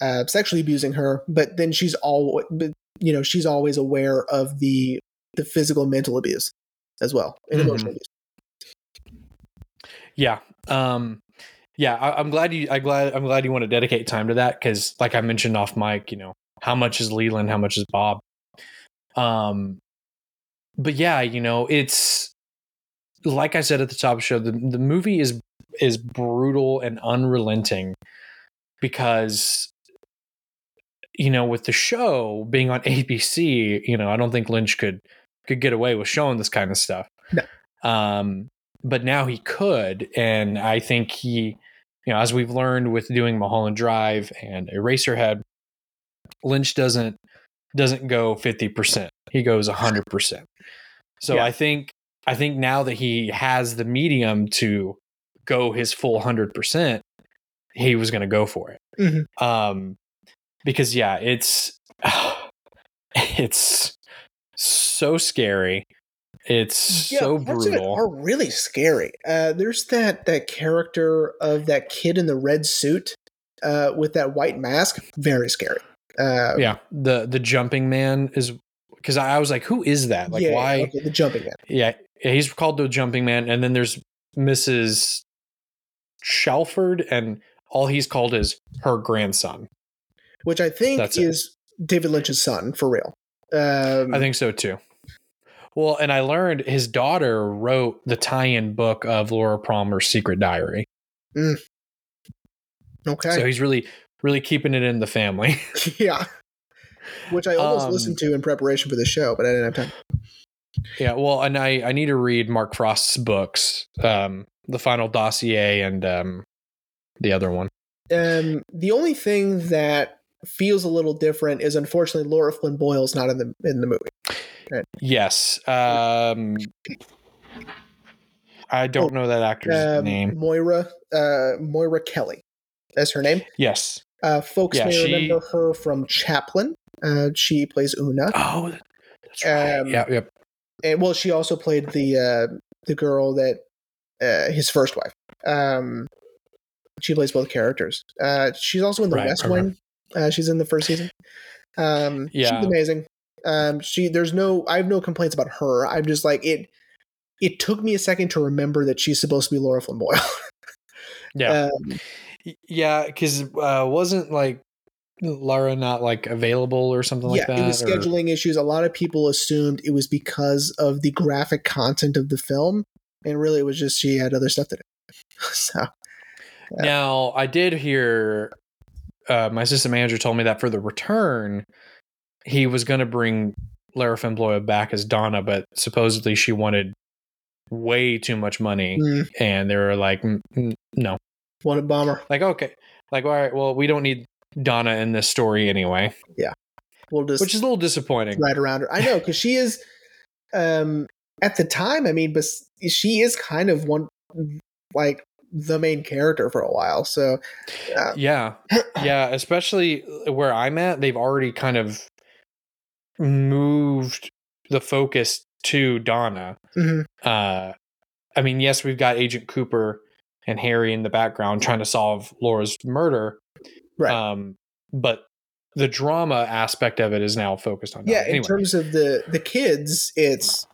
Speaker 2: Uh, sexually abusing her, but then she's all, but you know, she's always aware of the the physical mental abuse as well, and
Speaker 1: Mhm.
Speaker 2: emotional abuse.
Speaker 1: Yeah. Um yeah, I, I'm glad you I glad I'm glad you want to dedicate time to that because like I mentioned off mic, you know, how much is Leland, how much is Bob? Um but yeah, you know, it's like I said at the top of the show, the, the movie is is brutal and unrelenting because you know, with the show being on ABC, you know, I don't think Lynch could could get away with showing this kind of stuff.
Speaker 2: No.
Speaker 1: Um, but now he could, and I think he, you know, as we've learned with doing Mulholland Drive and Eraserhead, Lynch doesn't doesn't go fifty percent; he goes hundred percent. So
Speaker 2: Yeah.
Speaker 1: I think I think now that he has the medium to go his full hundred percent, he was going to go for it.
Speaker 2: Mhm.
Speaker 1: Um, because yeah, it's it's so scary. It's so
Speaker 2: of it
Speaker 1: brutal.
Speaker 2: are really scary. Uh, there's that that character of that kid in the red suit uh, with that white mask. Very scary. Uh,
Speaker 1: yeah, the the jumping man is because I, I was like, who is that? Like,
Speaker 2: yeah,
Speaker 1: why?
Speaker 2: okay, the jumping man.
Speaker 1: Yeah, yeah, he's called the jumping man, and then there's Mrs. Chalfont, and all he's called is her grandson.
Speaker 2: which I think
Speaker 1: That's it.
Speaker 2: is David Lynch's son for real. Um,
Speaker 1: I think so too. Well, and I learned his daughter wrote the tie-in book of Laura Palmer's Secret Diary.
Speaker 2: okay,
Speaker 1: So he's really, really keeping it in the family.
Speaker 2: yeah. Which I almost
Speaker 1: Um,
Speaker 2: listened to in preparation for the show, but I didn't have time.
Speaker 1: yeah. Well, and I, I need to read Mark Frost's books, um, the Final Dossier and um, the other one.
Speaker 2: Um, the only thing that feels a little different is unfortunately Laura Flynn Boyle's not in the in the movie.
Speaker 1: Yes. Um, I don't know that actor's
Speaker 2: Um,
Speaker 1: name.
Speaker 2: Moira uh, Moira Kelly, that's her name.
Speaker 1: Yes.
Speaker 2: Uh, folks
Speaker 1: Yeah,
Speaker 2: may
Speaker 1: she-
Speaker 2: remember her from Chaplin. Uh, she plays Oona,
Speaker 1: Oh, that's right.
Speaker 2: Um,
Speaker 1: yeah. Yep.
Speaker 2: and well, she also played the uh, the girl that uh, his first wife. Um, she plays both characters. Uh, she's also in the
Speaker 1: Right,
Speaker 2: West. Wing. Uh, she's in the first season. Um,
Speaker 1: Yeah.
Speaker 2: she's amazing. Um, she there's no I have no complaints about her. I'm just like it. It took me a second to remember that she's supposed to be Laura Flynn Boyle.
Speaker 1: Yeah.
Speaker 2: Um,
Speaker 1: yeah. Because uh, wasn't like Lara not like available or something like
Speaker 2: yeah,
Speaker 1: that?
Speaker 2: it was
Speaker 1: or-
Speaker 2: scheduling issues. A lot of people assumed it was because of the graphic content of the film, and really it was just she had other stuff to do. so
Speaker 1: Now, I did hear uh, my assistant manager told me that for the return, he was going to bring Lara Flynn Boyle back as Donna, but supposedly she wanted way too much money,
Speaker 2: mm,
Speaker 1: and they were like, "Mm, mm, no,
Speaker 2: what a bummer.
Speaker 1: like okay, like all right, well, we don't need Donna in this story anyway, Yeah.
Speaker 2: We'll just
Speaker 1: which is a little disappointing.
Speaker 2: right around her. I know because she is. Um, at the time, I mean, but she is kind of one like the main character for a while. So
Speaker 1: uh, yeah, yeah, especially where I'm at, they've already kind of moved the focus to Donna.
Speaker 2: Mm-hmm.
Speaker 1: Uh, I mean, yes, we've got Agent Cooper and Harry in the background trying to solve Laura's murder,
Speaker 2: right?
Speaker 1: Um, but the drama aspect of it is now focused on.
Speaker 2: Yeah, anyway. in terms of the the kids, it's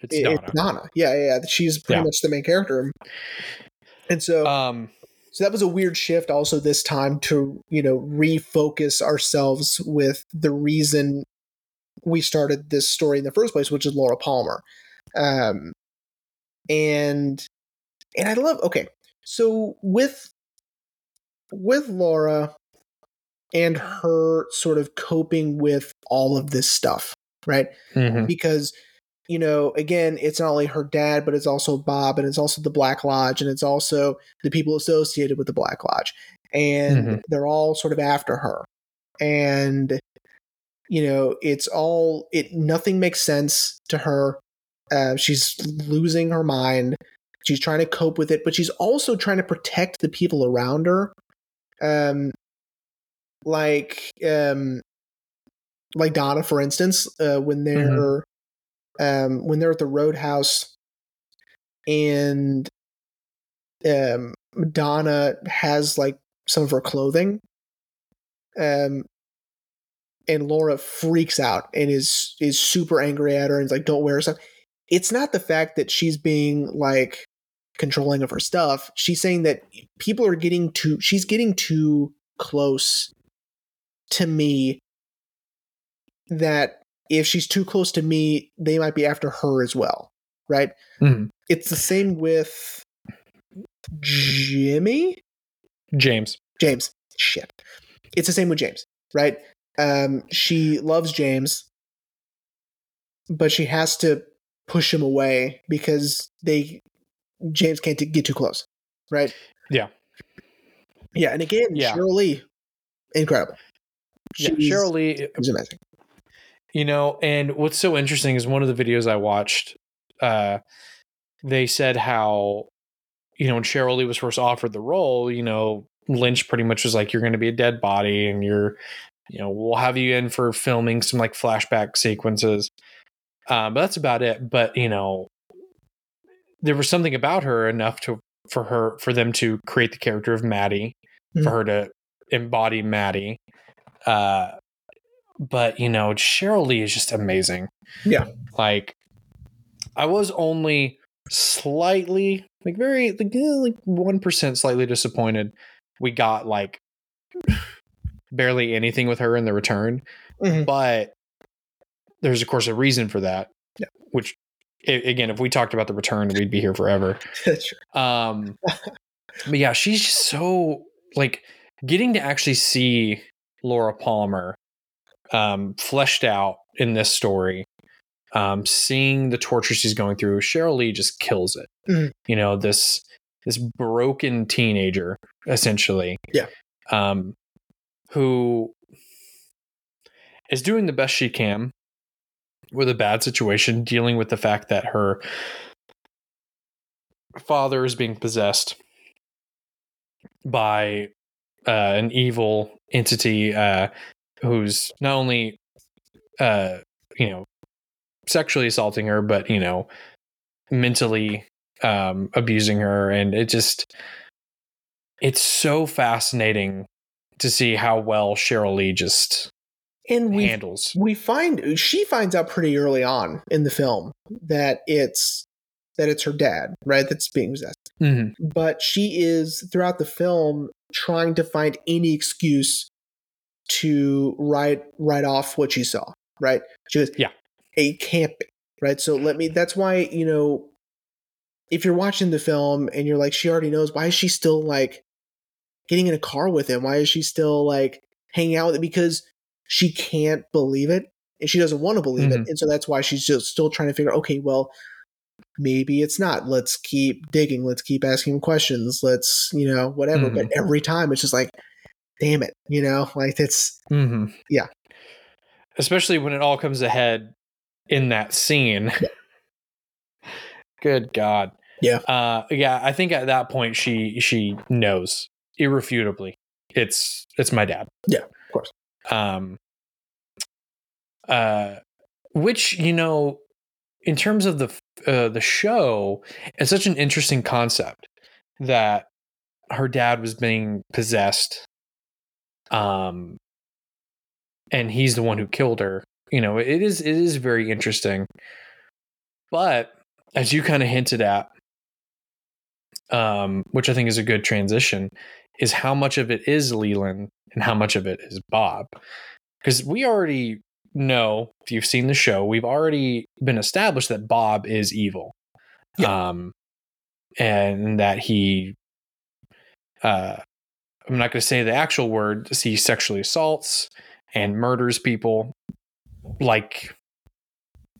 Speaker 1: it's, it, Donna.
Speaker 2: it's Donna. Yeah, yeah, she's pretty yeah. much the main character. And so,
Speaker 1: um,
Speaker 2: so that was a weird shift. Also, this time to you know refocus ourselves with the reason we started this story in the first place, which is Laura Palmer. Um, and and I love. Okay, so with with Laura and her sort of coping with all of this stuff, right?
Speaker 1: Mm-hmm.
Speaker 2: Because you know, again, it's not only her dad, but it's also Bob, and it's also the Black Lodge, and it's also the people associated with the Black Lodge, and mm-hmm. they're all sort of after her, and you know, it's all it. Nothing makes sense to her. Uh, she's losing her mind. She's trying to cope with it, but she's also trying to protect the people around her. Um, like um, like Donna, for instance, uh, when they're mm-hmm um, when they're at the roadhouse and um, Madonna has like some of her clothing. Um, and Laura freaks out and is is super angry at her and is like, "Don't wear stuff." It's not the fact that she's being like controlling of her stuff. She's saying that people are getting too. She's getting too close to me. That if she's too close to me, they might be after her as well, right?
Speaker 1: Mm-hmm.
Speaker 2: It's the same with Jimmy,
Speaker 1: James,
Speaker 2: James. Shit, it's the same with James, right? Um, she loves James, but she has to push him away because they James can't t- get too close, right?
Speaker 1: Yeah,
Speaker 2: yeah, and again, yeah. Sheryl Lee, incredible.
Speaker 1: She's, yeah, Sheryl Lee
Speaker 2: is amazing.
Speaker 1: You know, and what's so interesting is one of the videos I watched, uh, they said how, you know, when Sheryl Lee was first offered the role, you know, Lynch pretty much was like, you're going to be a dead body and you're, you know, we'll have you in for filming some like flashback sequences. Uh, but that's about it. But, you know, there was something about her enough to, for her, for them to create the character of Maddie, mm-hmm. for her to embody Maddie. Uh, but you know, Sheryl Lee is just amazing.
Speaker 2: Yeah.
Speaker 1: Like I was only slightly like very like like 1% slightly disappointed we got like barely anything with her in the return.
Speaker 2: Mm-hmm.
Speaker 1: But there's of course a reason for that.
Speaker 2: Yeah.
Speaker 1: Which again, if we talked about the return, we'd be here forever. Um but yeah, she's just so like getting to actually see Laura Palmer um, fleshed out in this story. Um, seeing the torture she's going through, Sheryl Lee just kills it.
Speaker 2: Mm-hmm.
Speaker 1: You know this this broken teenager, essentially.
Speaker 2: Yeah.
Speaker 1: Um, who is doing the best she can with a bad situation, dealing with the fact that her father is being possessed by uh, an evil entity uh, who's not only uh you know sexually assaulting her but you know mentally um abusing her. And it just it's so fascinating to see how well Sheryl Lee just
Speaker 2: and we,
Speaker 1: handles.
Speaker 2: We find she finds out pretty early on in the film that it's that it's her dad, right? That's being possessed.
Speaker 1: Mm-hmm.
Speaker 2: But she is throughout the film trying to find any excuse to write write off what she saw, right? She goes,
Speaker 1: yeah,
Speaker 2: it can't be, right? So let me. That's why you know, if you're watching the film and you're like, she already knows. Why is she still like getting in a car with him? Why is she still like hanging out with it? Because she can't believe it and she doesn't want to believe mm-hmm. it, and so that's why she's just still trying to figure. Okay, well, maybe it's not. Let's keep digging. Let's keep asking questions. Let's you know whatever. Mm-hmm. But every time it's just like damn it, you know, like it's
Speaker 1: mm-hmm.
Speaker 2: yeah.
Speaker 1: Especially when it all comes ahead in that scene.
Speaker 2: Yeah.
Speaker 1: Good God.
Speaker 2: Yeah.
Speaker 1: Uh, yeah. I think at that point she she knows irrefutably. It's it's my dad.
Speaker 2: Yeah.
Speaker 1: Um. Uh, which you know, in terms of the uh, the show, it's such an interesting concept that her dad was being possessed. Um. And he's the one who killed her. You know, it is it is very interesting. But as you kind of hinted at, um, which I think is a good transition, is how much of it is Leland and how much of it is Bob. Because we already know, if you've seen the show, we've already been established that Bob is evil. Um, and that he, uh, I'm not going to say the actual word, he sexually assaults and murders people like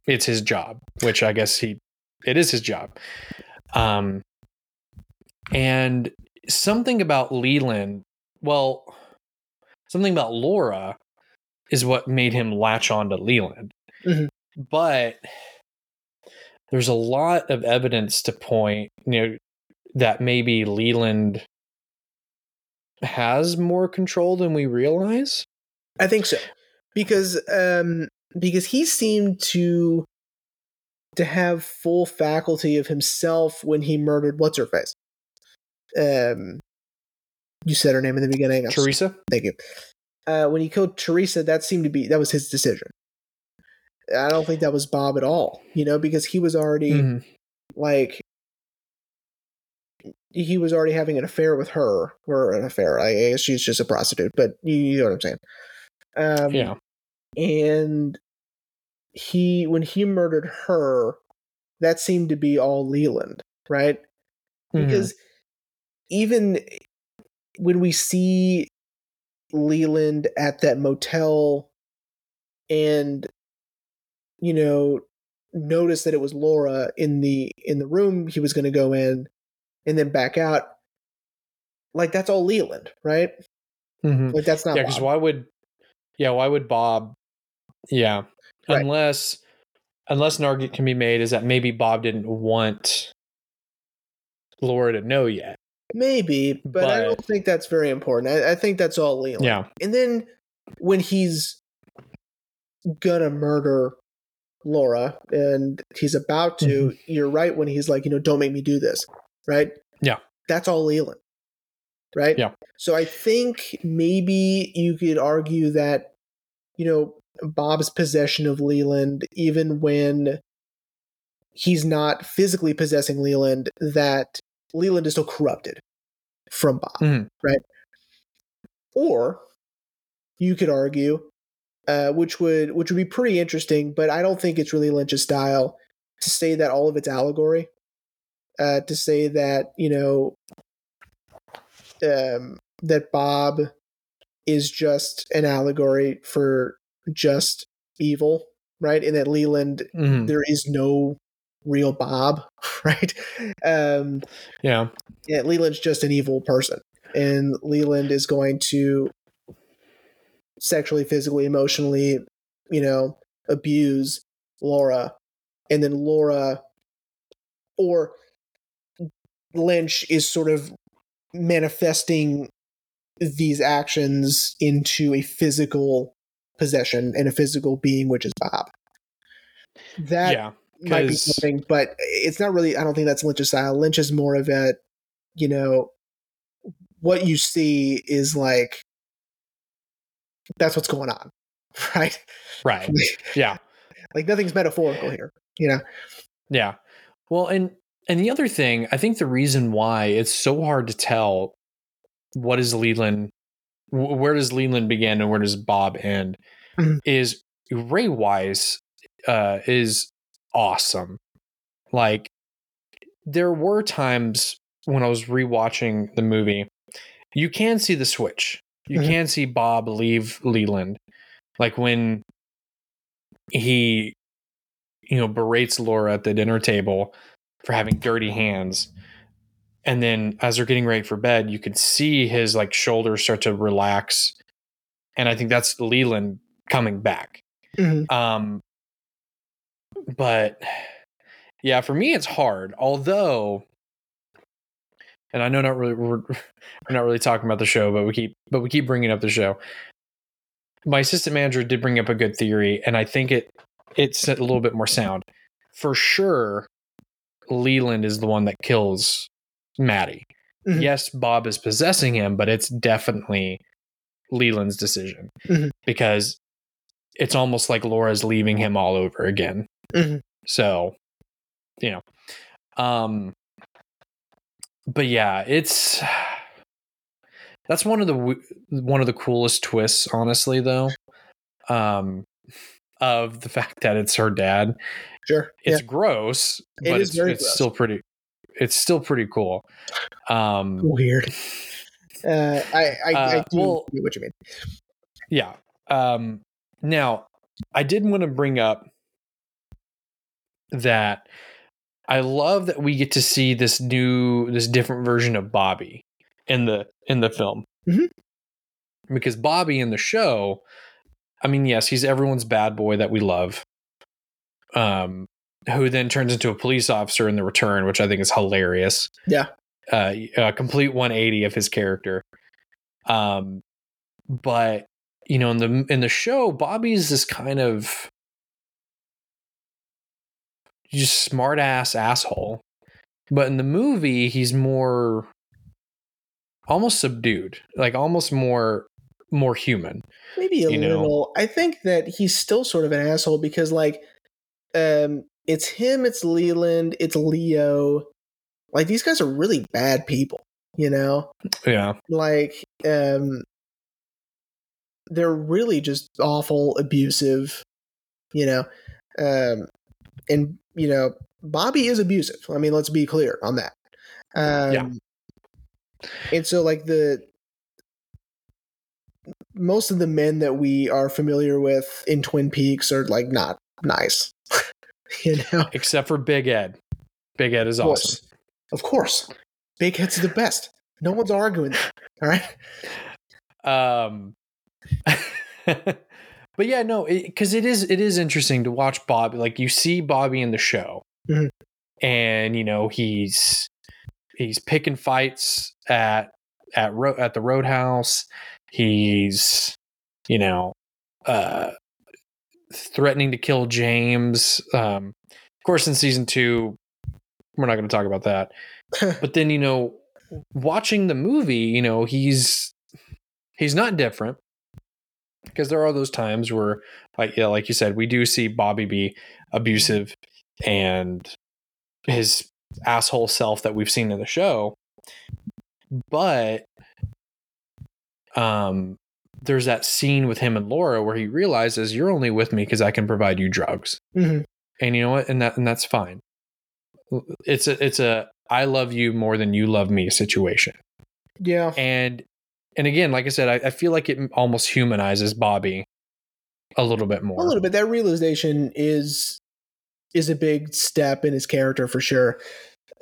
Speaker 1: it's his job, which I guess he it is his job. Um and something about Leland, well, something about Laura is what made him latch on to Leland.
Speaker 2: Mhm.
Speaker 1: But there's a lot of evidence to point, you know, that maybe Leland has more control than we realize.
Speaker 2: I think so because um because he seemed to to have full faculty of himself when he murdered what's her face. Um, you said her name in the beginning. I'm
Speaker 1: Teresa?
Speaker 2: Thank you. Uh, when he killed Teresa, that seemed to be that was his decision. I don't think that was Bob at all. You know, because he was already
Speaker 1: Mhm.
Speaker 2: like he was already having an affair with her, or an affair. I guess she's just a prostitute, but you, you know what I'm saying. Um,
Speaker 1: Yeah.
Speaker 2: and he when he murdered her, that seemed to be all Leland, right?
Speaker 1: Mhm.
Speaker 2: Because even when we see Leland at that motel and you know notice that it was Laura in the in the room he was going to go in and then back out like that's all Leland, right?
Speaker 1: Mhm.
Speaker 2: Like that's not
Speaker 1: yeah because why would yeah why would bob yeah
Speaker 2: Right.
Speaker 1: unless unless an argument can be made is that maybe bob didn't want laura to know yet
Speaker 2: maybe, but, I don't think that's very important. I, I think that's all Leland.
Speaker 1: yeah
Speaker 2: And then when he's gonna murder Laura and he's about to, mm-hmm. you're right when he's like, you know, don't make me do this, right?
Speaker 1: Yeah.
Speaker 2: That's all Leland, right?
Speaker 1: Yeah.
Speaker 2: So I think maybe you could argue that, you know, Bob's possession of Leland, even when he's not physically possessing Leland, that Leland is still corrupted from Bob
Speaker 1: Mhm.
Speaker 2: right? Or you could argue, uh, which would which would be pretty interesting, but I don't think it's really Lynch's style to say that all of it's allegory. Uh, to say that you know um, that Bob is just an allegory for just evil, right? And that Leland
Speaker 1: Mhm.
Speaker 2: there is no real Bob, right? Um,
Speaker 1: yeah
Speaker 2: yeah, Leland's just an evil person, and Leland is going to sexually, physically, emotionally, you know, abuse Laura, and then Laura or Lynch is sort of manifesting these actions into a physical possession and a physical being, which is Bob. That
Speaker 1: yeah
Speaker 2: might be something, but it's not really. I don't think that's Lynch's style. Lynch is more of a, you know, what you see is like that's what's going on, right?
Speaker 1: right yeah
Speaker 2: like nothing's metaphorical here, you know.
Speaker 1: Yeah. Well, and and the other thing, I think the reason why it's so hard to tell what is Leland, wh- where does Leland begin and where does Bob end,
Speaker 2: Mhm.
Speaker 1: is Ray Wise uh, is awesome. Like there were times when I was rewatching the movie, you can see the switch. You
Speaker 2: Mhm.
Speaker 1: can see Bob leave Leland, like when he you know, berates Laura at the dinner table for having dirty hands. And then as they're getting ready for bed, you could see his like shoulders start to relax. And I think that's Leland coming back.
Speaker 2: Mhm.
Speaker 1: Um but yeah, for me it's hard. Although, and I know not really we're, we're not really talking about the show, but we keep but we keep bringing up the show. My assistant manager did bring up a good theory, and I think it it's a little bit more sound. For sure, Leland is the one that kills Maddie.
Speaker 2: Mhm.
Speaker 1: Yes, Bob is possessing him, but it's definitely Leland's decision
Speaker 2: Mhm.
Speaker 1: because it's almost like Laura's leaving him all over again.
Speaker 2: Mhm.
Speaker 1: So, you know, um, but yeah, it's that's one of the one of the coolest twists, honestly, though, um, of the fact that it's her dad.
Speaker 2: Sure.
Speaker 1: It's gross,
Speaker 2: It
Speaker 1: but it's, it's
Speaker 2: gross.
Speaker 1: still pretty. It's still pretty cool. Um,
Speaker 2: Weird. Uh, I I, I
Speaker 1: Uh,
Speaker 2: do
Speaker 1: well-
Speaker 2: what you mean.
Speaker 1: Yeah. Um, now, I did want to bring up that I love that we get to see this new, this different version of Bobby in the in the film
Speaker 2: Mhm.
Speaker 1: because Bobby in the show, I mean, yes, he's everyone's bad boy that we love, um, who then turns into a police officer in the return, which I think is hilarious.
Speaker 2: Yeah.
Speaker 1: uh, a complete 180 of his character. Um, but you know, in the in the show, Bobby's this kind of just smart ass asshole. But in the movie, he's more almost subdued, like almost more more human.
Speaker 2: Maybe a
Speaker 1: you know.
Speaker 2: little. I think that he's still sort of an asshole because like um it's him, it's Leland, it's Leo. Like these guys are really bad people, you know?
Speaker 1: Yeah.
Speaker 2: Like um they're really just awful, abusive, you know. Um and you know, Bobby is abusive. I mean, let's be clear on that. Um
Speaker 1: Yeah.
Speaker 2: and so like the most of the men that we are familiar with in Twin Peaks are like not nice. you know,
Speaker 1: Except for Big Ed. Big Ed is
Speaker 2: of
Speaker 1: awesome.
Speaker 2: of course, Big Ed's the best. No one's arguing that. All right.
Speaker 1: um but yeah no because it, is it is interesting to watch bobby like you see bobby in the show
Speaker 2: Mhm.
Speaker 1: and you know he's he's picking fights at at ro- at the roadhouse. He's you know uh threatening to kill james um of course in season two we're not going to talk about that. But then you know watching the movie you know he's he's not different because there are those times where like yeah like you said we do see bobby be abusive and his asshole self that we've seen in the show but um there's that scene with him and laura where he realizes you're only with me because i can provide you drugs
Speaker 2: Mhm.
Speaker 1: and you know what and that and that's fine it's a it's a i love you more than you love me situation
Speaker 2: Yeah.
Speaker 1: and and again like i said i, I feel like it almost humanizes bobby a little bit more
Speaker 2: A little bit. That realization is is a big step in his character for sure.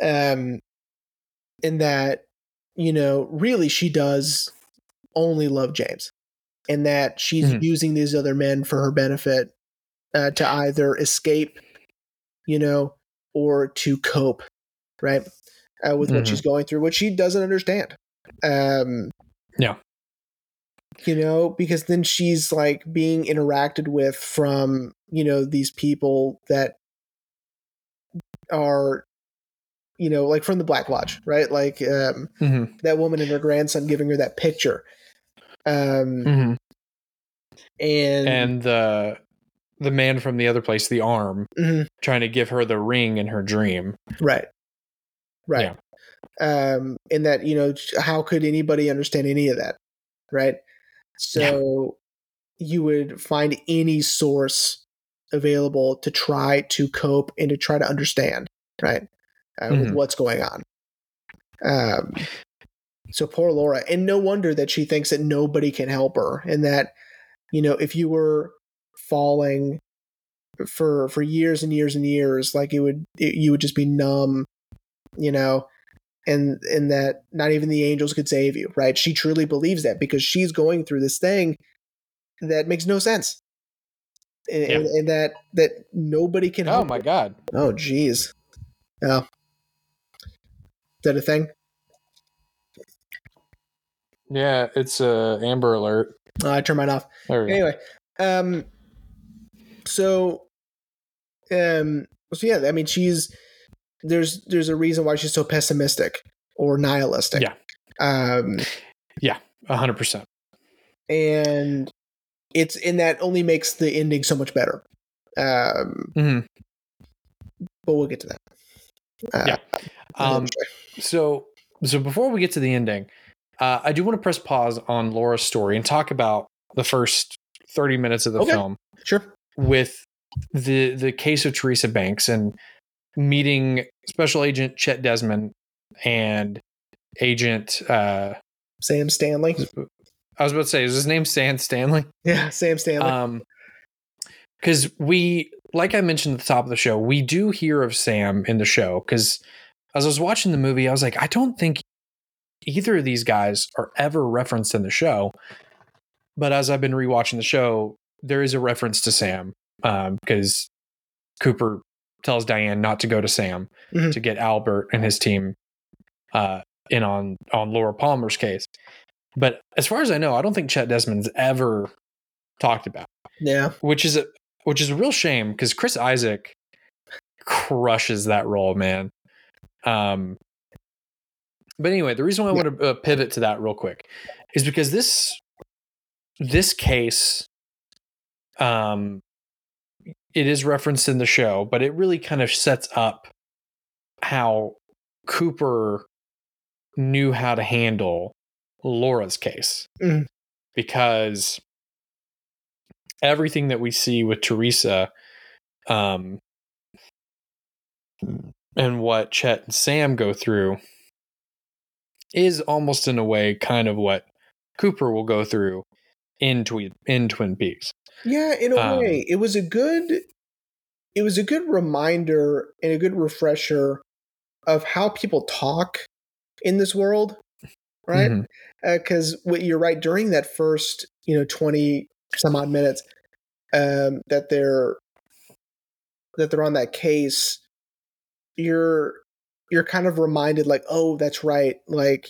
Speaker 2: Um, in that, you know, really she does only love James, and that she's
Speaker 1: Mhm.
Speaker 2: using these other men for her benefit uh, to either escape, you know, or to cope, right, uh, with what
Speaker 1: Mhm.
Speaker 2: she's going through, which she doesn't understand. Um,
Speaker 1: Yeah.
Speaker 2: you know, because then she's like being interacted with from, you know, these people that are, you know, like from the Black Lodge, right? Like um,
Speaker 1: Mhm,
Speaker 2: that woman and her grandson giving her that picture. Um,
Speaker 1: mhm.
Speaker 2: and,
Speaker 1: and the the man from the other place the arm
Speaker 2: Mhm.
Speaker 1: trying to give her the ring in her dream
Speaker 2: right, right. Um, in that, you know, how could anybody understand any of that? Right. So you would find any source available to try to cope and to try to understand, right, uh, with
Speaker 1: Mhm.
Speaker 2: what's going on. Um, so poor Laura, and no wonder that she thinks that nobody can help her, and that you know if you were falling for for years and years and years, like it would it, you would just be numb, you know. And, and that not even the angels could save you, right? She truly believes that because she's going through this thing that makes no sense, and,
Speaker 1: Yeah.
Speaker 2: and, and that that nobody can
Speaker 1: oh my
Speaker 2: her.
Speaker 1: god
Speaker 2: Oh, jeez. Oh. Is that a thing?
Speaker 1: Yeah, it's a Amber Alert.
Speaker 2: Oh, I turned mine off.
Speaker 1: There we go.
Speaker 2: Anyway, um, so, um, so yeah, I mean, she's there's there's a reason why she's so pessimistic or nihilistic.
Speaker 1: Yeah.
Speaker 2: Um,
Speaker 1: A hundred percent.
Speaker 2: and it's and that only makes the ending so much better. Um,
Speaker 1: Mhm.
Speaker 2: but we'll get to that. Uh,
Speaker 1: Yeah. Um, so so before we get to the ending, uh, I do want to press pause on Laura's story and talk about the first thirty minutes of the
Speaker 2: Okay.
Speaker 1: film
Speaker 2: sure.
Speaker 1: with the the case of Teresa Banks and meeting Special Agent Chet Desmond and Agent. Uh,
Speaker 2: Sam Stanley.
Speaker 1: I was about to say, is his name Sam Stanley?
Speaker 2: Yeah, Sam Stanley.
Speaker 1: Um, because we, like I mentioned at the top of the show, we do hear of Sam in the show. Because as I was watching the movie, I was like, I don't think either of these guys are ever referenced in the show. But as I've been rewatching the show, there is a reference to Sam because Cooper tells Diane not to go to Sam
Speaker 2: Mhm.
Speaker 1: to get Albert and his team uh, in on on Laura Palmer's case. But as far as I know, I don't think Chet Desmond's ever talked about
Speaker 2: yeah.
Speaker 1: which is a which is a real shame because Chris Isaak crushes that role, man. Um, but anyway, the reason why I
Speaker 2: Yeah.
Speaker 1: want to uh, pivot to that real quick is because this this case, um, it is referenced in the show, but it really kind of sets up how Cooper knew how to handle Laura's case
Speaker 2: Mhm.
Speaker 1: because everything that we see with Teresa um and what Chet and Sam go through is almost in a way kind of what Cooper will go through in Twin in Twin Peaks.
Speaker 2: Yeah, in a
Speaker 1: Um,
Speaker 2: way, it was a good it was a good reminder and a good refresher of how people talk in this world, right? Because what you're right during that first, you know, twenty some odd minutes, um, that they're that they're on that case, you're you're kind of reminded, like, oh, that's right, like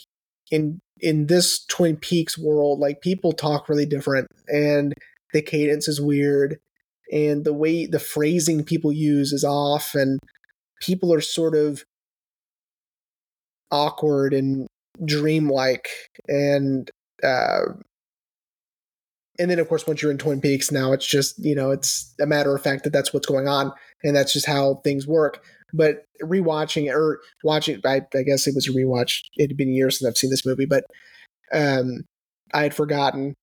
Speaker 2: in in this Twin Peaks world, like people talk really different, and the cadence is weird and the way the phrasing people use is off and people are sort of awkward and dreamlike and uh and then of course once you're in twin peaks now it's just you know it's a matter of fact that that's what's going on and that's just how things work. But rewatching or watching I, I guess it was a rewatch it had been years since i've seen this movie but um i had forgotten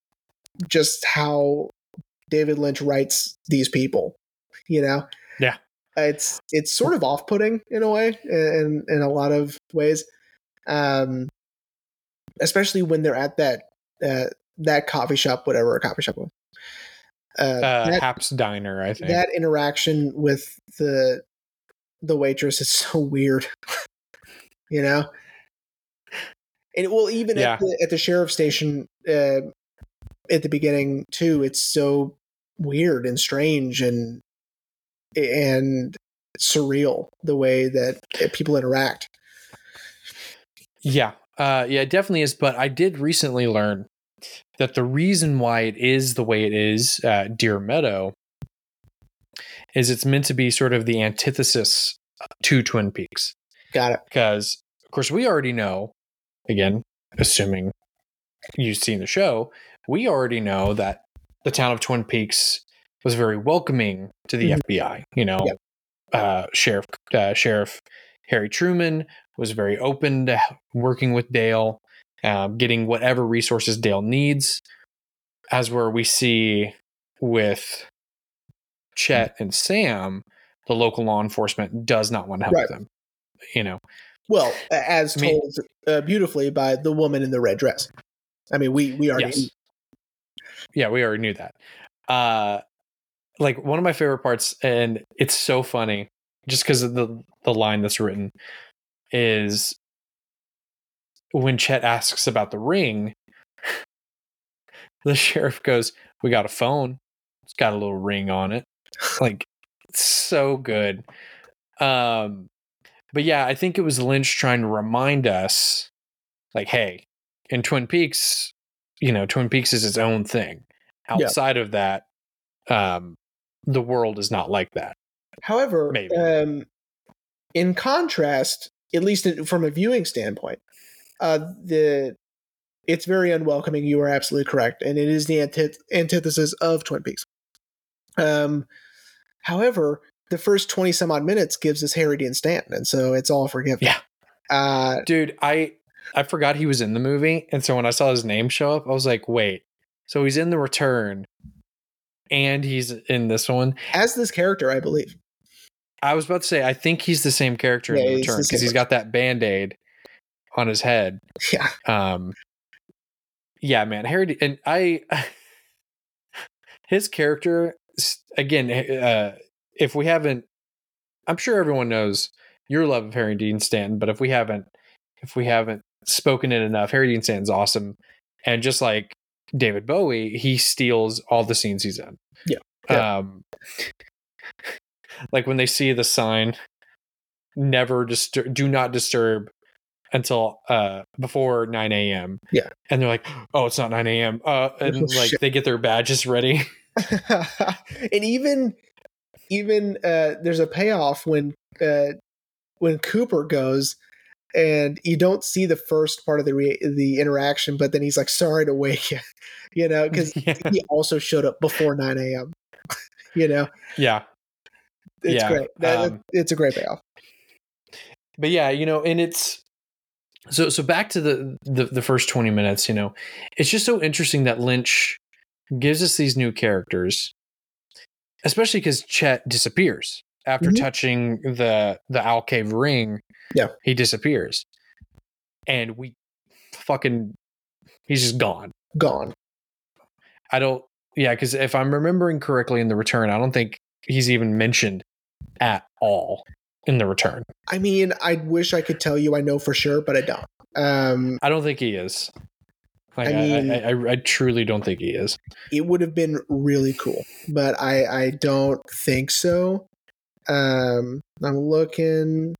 Speaker 2: just how David Lynch writes these people. You know,
Speaker 1: Yeah.
Speaker 2: it's it's sort of off putting in a way, in in a lot of ways, um, especially when they're at that uh, that coffee shop, whatever a coffee shop was. Uh,
Speaker 1: Uh,
Speaker 2: that,
Speaker 1: Haps Diner, I think.
Speaker 2: that interaction with the the waitress is so weird, you know. And well, even
Speaker 1: Yeah.
Speaker 2: at the at the sheriff's station uh, at the beginning too, it's so weird and strange and and surreal the way that people interact.
Speaker 1: Yeah, uh, yeah, it definitely is. But I did recently learn that the reason why it is the way it is, uh, Deer Meadow, is it's meant to be sort of the antithesis to Twin Peaks.
Speaker 2: Got it.
Speaker 1: Because, of course, we already know, again, assuming you've seen the show, we already know that the town of Twin Peaks was very welcoming to the
Speaker 2: Mhm.
Speaker 1: FBI. You know,
Speaker 2: Yep.
Speaker 1: uh, Sheriff uh, Sheriff Harry Truman was very open to working with Dale, um, getting whatever resources Dale needs. As where we see with Chet and Sam, the local law enforcement does not want to help
Speaker 2: Right.
Speaker 1: them. You know,
Speaker 2: Well, as
Speaker 1: I mean-
Speaker 2: told uh, beautifully by the woman in the red dress. I mean, we we already
Speaker 1: Yes. Yeah, we already knew that. Uh, like one of my favorite parts, and it's so funny, just because of the the line that's written, is when Chet asks about the ring. The sheriff goes, "We got a phone. It's got a little ring on it." Like, so good. Um, but yeah, I think it was Lynch trying to remind us, like, hey, in Twin Peaks, you know, Twin Peaks is its own thing.
Speaker 2: Yeah.
Speaker 1: Outside of that, um, the world is not like that.
Speaker 2: However,
Speaker 1: Maybe.
Speaker 2: um, in contrast, at least in, from a viewing standpoint, uh, the it's very unwelcoming. You are absolutely correct, and it is the antith- antithesis of Twin Peaks. Um, however, the first twenty some odd minutes gives us Harry Dean Stanton, and so it's all forgiven.
Speaker 1: Yeah.
Speaker 2: Uh,
Speaker 1: Dude, I I forgot he was in the movie, and so when I saw his name show up, I was like, wait, so he's in the return and he's in this one.
Speaker 2: as this character, I believe.
Speaker 1: I was about to say, I think he's the same character
Speaker 2: Yeah,
Speaker 1: in the return because he's got that band-aid on his head.
Speaker 2: Yeah.
Speaker 1: Um yeah, man, Harry and I his character again, uh if we haven't I'm sure everyone knows your love of Harry Dean Stanton, but if we haven't if we haven't spoken it enough, Harry Dean Stanton's awesome. And just like David Bowie, he steals all the scenes he's in.
Speaker 2: Yeah. Yeah.
Speaker 1: Um like when they see the sign never disturb do not disturb until uh before 9 a.m
Speaker 2: Yeah.
Speaker 1: and they're like oh it's not 9 a.m uh and
Speaker 2: Oh,
Speaker 1: like
Speaker 2: shit.
Speaker 1: they get their badges ready
Speaker 2: and even even uh, there's a payoff when uh, when Cooper goes and you don't see the first part of the re- the interaction, but then he's like, "Sorry to wake you," you know, because
Speaker 1: yeah.
Speaker 2: he also showed up before 9 a.m. you know,
Speaker 1: yeah
Speaker 2: it's
Speaker 1: Yeah,
Speaker 2: great. That,
Speaker 1: um,
Speaker 2: it's a great payoff.
Speaker 1: but yeah you know and it's so so back to the, the the first 20 minutes you know it's just so interesting that lynch gives us these new characters especially because chet disappears after
Speaker 2: Mhm.
Speaker 1: touching the the Owl Cave ring
Speaker 2: Yeah.
Speaker 1: he disappears and we fucking he's just gone
Speaker 2: Gone.
Speaker 1: i don't yeah because if i'm remembering correctly in the return i don't think he's even mentioned at all in the return
Speaker 2: I mean, I wish I could tell you I know for sure, but I don't. Um,
Speaker 1: I don't think he is. Like,
Speaker 2: I
Speaker 1: I,
Speaker 2: mean-
Speaker 1: I, I, I truly don't think he is.
Speaker 2: it would have been really cool, but I I don't think so. Um, I'm looking.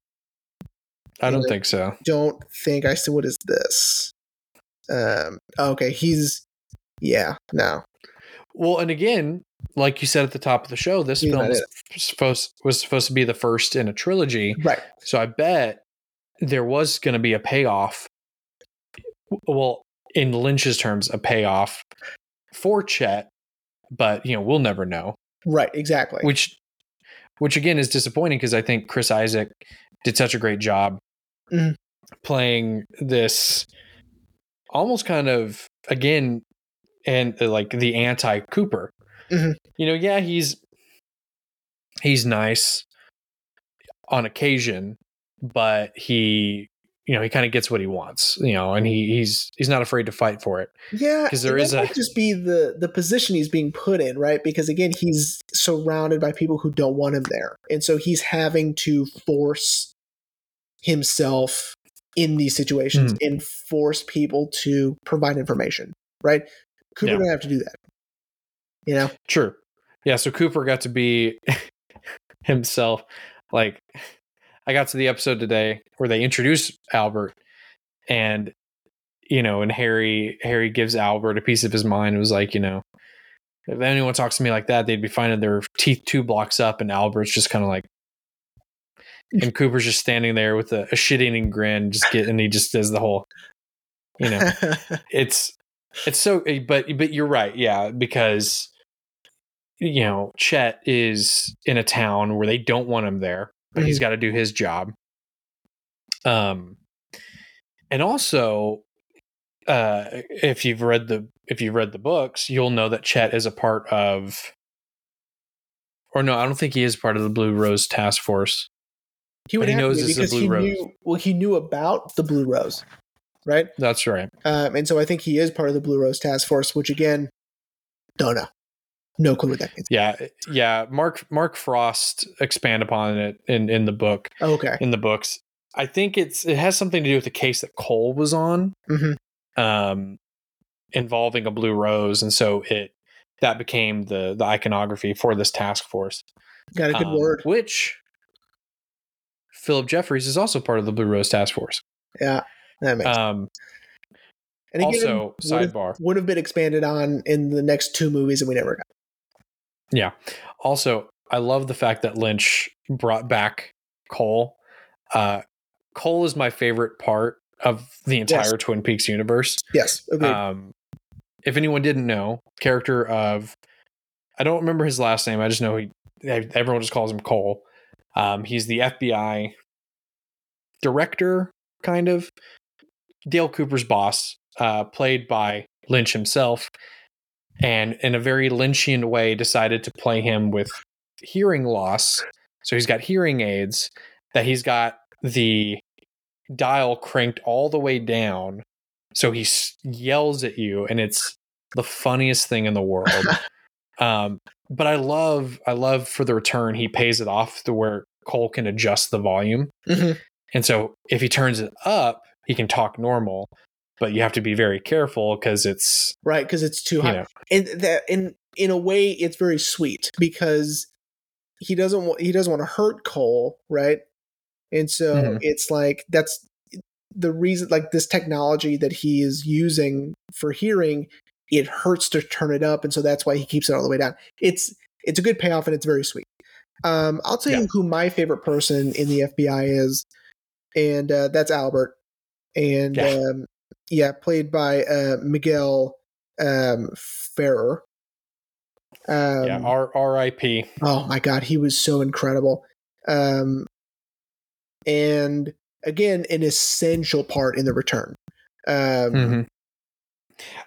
Speaker 1: I don't
Speaker 2: Yeah.
Speaker 1: think so.
Speaker 2: don't think I said what is this? Um okay, he's yeah, no.
Speaker 1: Well, and again, like you said at the top of the show, this
Speaker 2: He's
Speaker 1: film was supposed was supposed to be the first in a trilogy.
Speaker 2: Right.
Speaker 1: So I bet there was going to be a payoff. Well, in Lynch's terms, a payoff for Chet, but you know we'll never know.
Speaker 2: Right, exactly.
Speaker 1: Which, which again is disappointing because I think Chris Isaak did such a great job
Speaker 2: Mhm.
Speaker 1: playing this almost kind of again and uh, like the anti Cooper.
Speaker 2: Mhm.
Speaker 1: You know, yeah, he's he's nice on occasion, but he you know he kind of gets what he wants. You know, and he he's he's not afraid to fight for it.
Speaker 2: yeah
Speaker 1: because there is a-
Speaker 2: might just be the the position he's being put in, right? Because again, he's surrounded by people who don't want him there. And so he's having to force himself in these situations
Speaker 1: Hmm.
Speaker 2: and force people to provide information, right? Cooper
Speaker 1: Yeah.
Speaker 2: doesn't have to do that. You know?
Speaker 1: Sure. Yeah, so Cooper got to be himself. Like I got to the episode today where they introduce Albert and you know, and Harry Harry gives Albert a piece of his mind. It was like, you know, if anyone talks to me like that, they'd be finding their teeth two blocks up and Albert's just kind of like and Cooper's just standing there with a, a shit-eating grin, just get and he just does the whole you know. It's it's so eh, but but you're right yeah because you know chet is in a town where they don't want him there but he's got to do his job. Um and also uh if you've read the if you've read the books you'll know that chet is a part of or no i don't think he is part of the blue rose task force.
Speaker 2: He would
Speaker 1: But he knows it's
Speaker 2: because
Speaker 1: Blue
Speaker 2: he
Speaker 1: Rose.
Speaker 2: knew well he knew about the blue rose right?
Speaker 1: That's right.
Speaker 2: Um, and so i think he is part of the blue rose task force which again don't know. No clue what that means.
Speaker 1: Yeah yeah mark mark frost expand upon it in in the book
Speaker 2: okay.
Speaker 1: in the books. I think it's it has something to do with the case that Cole was on,
Speaker 2: Mhm.
Speaker 1: um, involving a blue rose, and so it that became the the iconography for this task force.
Speaker 2: got a good
Speaker 1: Um,
Speaker 2: word
Speaker 1: which Philip Jeffries is also part of the Blue Rose Task Force.
Speaker 2: Yeah, that makes.
Speaker 1: Um,
Speaker 2: and again,
Speaker 1: also,
Speaker 2: would have-
Speaker 1: sidebar.
Speaker 2: would have been expanded on in the next two movies, and we never got.
Speaker 1: Yeah. Also, I love the fact that Lynch brought back Cole. Uh, Cole is my favorite part of the entire Twin Peaks universe.
Speaker 2: Yes, agreed.
Speaker 1: Um, if anyone didn't know, character of I don't remember his last name. I just know he everyone just calls him Cole. Um, he's the FBI director, kind of Dale Cooper's boss, uh, played by Lynch himself, and in a very Lynchian way, decided to play him with hearing loss. So he's got hearing aids that he's got the dial cranked all the way down so he s- yells at you and it's the funniest thing in the world um but i love i love for the return he pays it off to where cole can adjust the volume
Speaker 2: Mhm.
Speaker 1: and so if he turns it up he can talk normal but you have to be very careful because it's
Speaker 2: right, because it's too high.
Speaker 1: know
Speaker 2: and that in in a way it's very sweet because he doesn't want he doesn't want to hurt Cole, right? And so
Speaker 1: Mhm.
Speaker 2: it's like that's the reason like this technology that he is using for hearing it hurts to turn it up and so that's why he keeps it all the way down. It's it's a good payoff and it's very sweet. Um I'll tell
Speaker 1: Yeah.
Speaker 2: you who my favorite person in the FBI is and uh, that's Albert. And
Speaker 1: Yeah.
Speaker 2: um yeah, played by uh Miguel um Ferrer. Um,
Speaker 1: yeah R- rip
Speaker 2: oh my god, he was so incredible. Um, and again, an essential part in the return. Um,
Speaker 1: Mhm.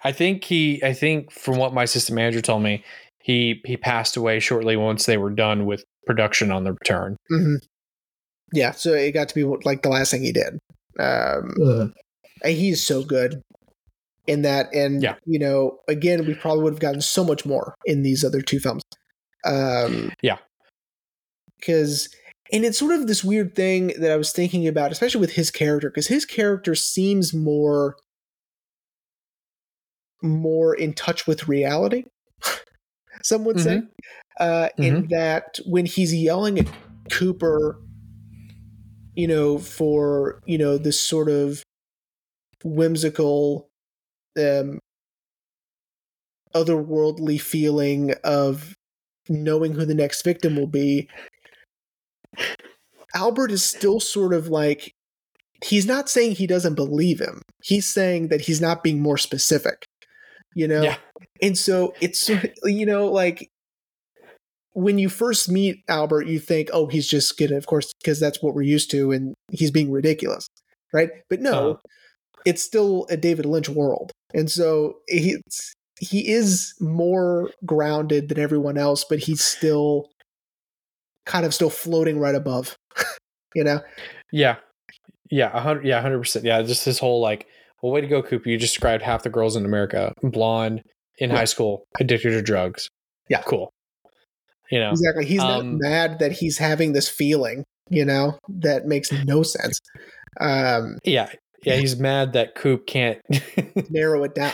Speaker 1: i think he i think from what my system manager told me he he passed away shortly once they were done with production on the return
Speaker 2: mhm. Yeah, so it got to be like the last thing he did. Um, and he's so good in that, and
Speaker 1: Yeah.
Speaker 2: you know, again, we probably would have gotten so much more in these other two films. Um,
Speaker 1: Yeah.
Speaker 2: because and it's sort of this weird thing that I was thinking about, especially with his character, because his character seems more more in touch with reality. Some would say, uh, in that when he's yelling at Cooper, you know, for you know this sort of whimsical, um, otherworldly feeling of knowing who the next victim will be. Albert is still sort of like he's not saying he doesn't believe him. He's saying that he's not being more specific. You know?
Speaker 1: Yeah.
Speaker 2: And so it's you know, like when you first meet Albert, you think, oh, he's just gonna, of course, because that's what we're used to, and he's being ridiculous, right? But no,
Speaker 1: Uh-huh.
Speaker 2: it's still a David Lynch world, and so he's he is more grounded than everyone else, but he's still kind of still floating right above, you know?
Speaker 1: Yeah. Yeah, a hundred yeah, hundred percent. Yeah, just this whole like, well, way to go, Cooper. You just described half the girls in America, blonde, in
Speaker 2: Yeah.
Speaker 1: high school, addicted to drugs.
Speaker 2: Yeah.
Speaker 1: Cool. You know.
Speaker 2: Exactly. He's
Speaker 1: Um,
Speaker 2: not mad that he's having this feeling, you know, that makes no sense. Um,
Speaker 1: Yeah. Yeah, he's mad that Coop can't
Speaker 2: narrow it down.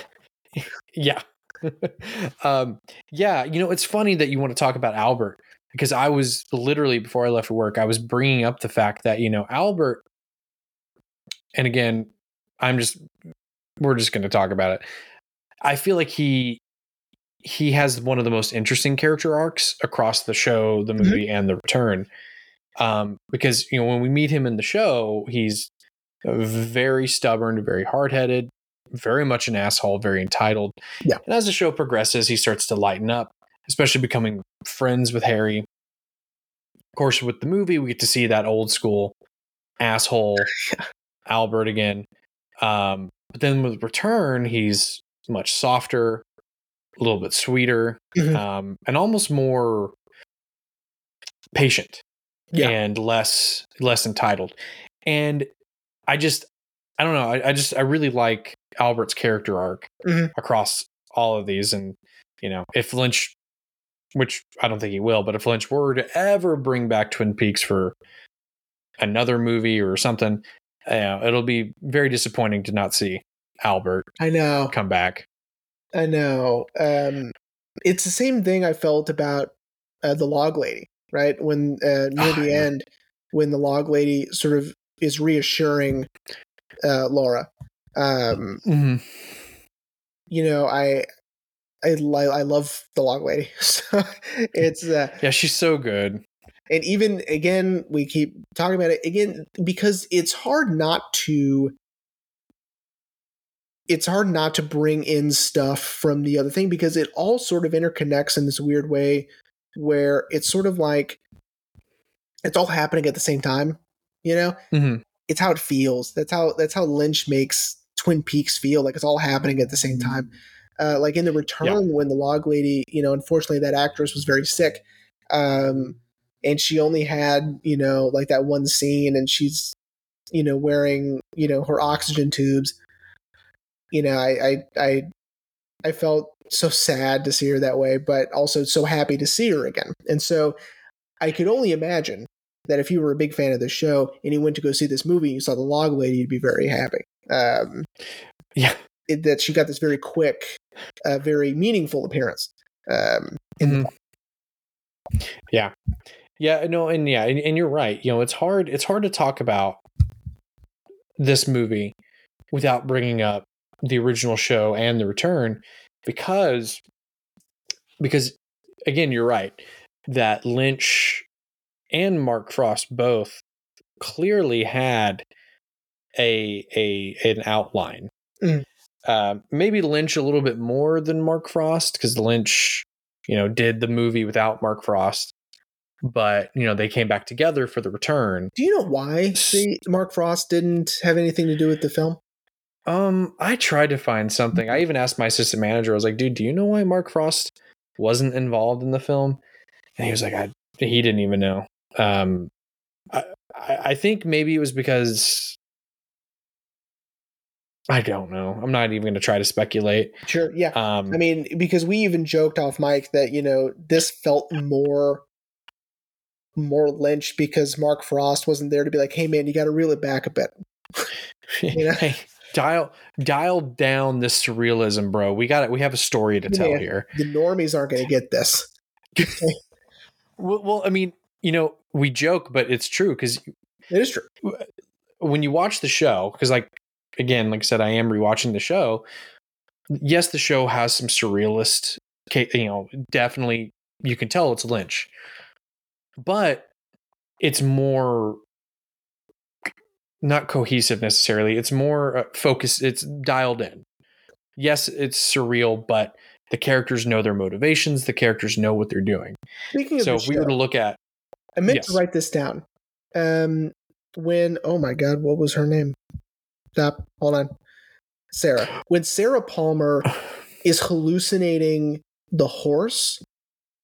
Speaker 1: Yeah. um, yeah, you know, it's funny that you want to talk about Albert because I was literally before I left for work, I was bringing up the fact that, you know, Albert, and again, I'm just, we're just going to talk about it. I feel like he, he has one of the most interesting character arcs across the show, the movie, and the return. Um, because, you know, when we meet him in the show, he's very stubborn, very hard headed, very much an asshole, very entitled.
Speaker 2: Yeah.
Speaker 1: And as the show progresses, he starts to lighten up, especially becoming friends with Harry. Of course, with the movie, we get to see that old school asshole Albert again. Um, but then with Return, he's much softer, a little bit sweeter,
Speaker 2: Mhm.
Speaker 1: um, and almost more patient
Speaker 2: Yeah.
Speaker 1: and less less entitled. And I just I don't know. I, I just I really like Albert's character arc
Speaker 2: Mhm.
Speaker 1: across all of these. And you know, if Lynch, which I don't think he will, but if Lynch were to ever bring back Twin Peaks for another movie or something, uh, it'll be very disappointing to not see Albert
Speaker 2: I know.
Speaker 1: come back.
Speaker 2: I know. Um, it's the same thing I felt about uh, the log lady, right? When uh, near
Speaker 1: Ah,
Speaker 2: the
Speaker 1: yeah.
Speaker 2: end, when the log lady sort of is reassuring uh, Laura. Um,
Speaker 1: Mm-hmm.
Speaker 2: you know, I I, li- I love the long lady. So it's uh,
Speaker 1: Yeah, she's so good.
Speaker 2: and even again we keep talking about it again because it's hard not to it's hard not to bring in stuff from the other thing because it all sort of interconnects in this weird way where it's sort of like it's all happening at the same time you know
Speaker 1: hmm
Speaker 2: it's how it feels that's how that's how lynch makes twin peaks feel like it's all happening at the same time uh, like in the return when the log lady you know unfortunately that actress was very sick um, and she only had you know like that one scene and she's you know wearing you know her oxygen tubes. You know i i i, I felt so sad to see her that way but also so happy to see her again. And so i could only imagine that if you were a big fan of the show and you went to go see this movie and you saw the log lady you'd be very happy. Um,
Speaker 1: Yeah.
Speaker 2: it, that she got this very quick uh, very meaningful appearance um, in
Speaker 1: Mhm. Yeah. Yeah, no, and yeah, and, and you're right. You know, it's hard it's hard to talk about this movie without bringing up the original show and the return because because again, you're right that Lynch and Mark Frost both clearly had a a an outline.
Speaker 2: Mm.
Speaker 1: Uh, maybe Lynch a little bit more than Mark Frost because Lynch, you know, did the movie without Mark Frost, but you know they came back together for the return.
Speaker 2: Do you know why the Mark Frost didn't have anything to do with the film?
Speaker 1: Um, I tried to find something. I even asked my assistant manager. I was like, "Dude, do you know why Mark Frost wasn't involved in the film?" And he was like, "I he didn't even know." Um, I I I think maybe it was because I don't know. I'm not even going to try to speculate.
Speaker 2: Sure, yeah.
Speaker 1: Um,
Speaker 2: I mean, because we even joked off mic that you know this felt more more Lynch because Mark Frost wasn't there to be like, "Hey, man, you got to reel it back a bit." you know?
Speaker 1: hey, dial dial down this surrealism, bro. We got it. We have a story to tell
Speaker 2: Yeah.
Speaker 1: here.
Speaker 2: The normies aren't going to get this.
Speaker 1: Well, well, I mean, you know, we joke, but it's true because
Speaker 2: It is true.
Speaker 1: when you watch the show, because like again, like I said, I am rewatching the show. Yes, the show has some surrealist, you know, definitely you can tell it's Lynch, but it's more not cohesive necessarily. It's more uh, focused. It's dialed in. Yes, it's surreal, but the characters know their motivations. The characters know what they're doing.
Speaker 2: Speaking
Speaker 1: So if we were to look at,
Speaker 2: I meant
Speaker 1: yes.
Speaker 2: to write this down. Um, when oh my god, what was her name? Stop. Hold on. Sarah. When Sarah Palmer is hallucinating the horse,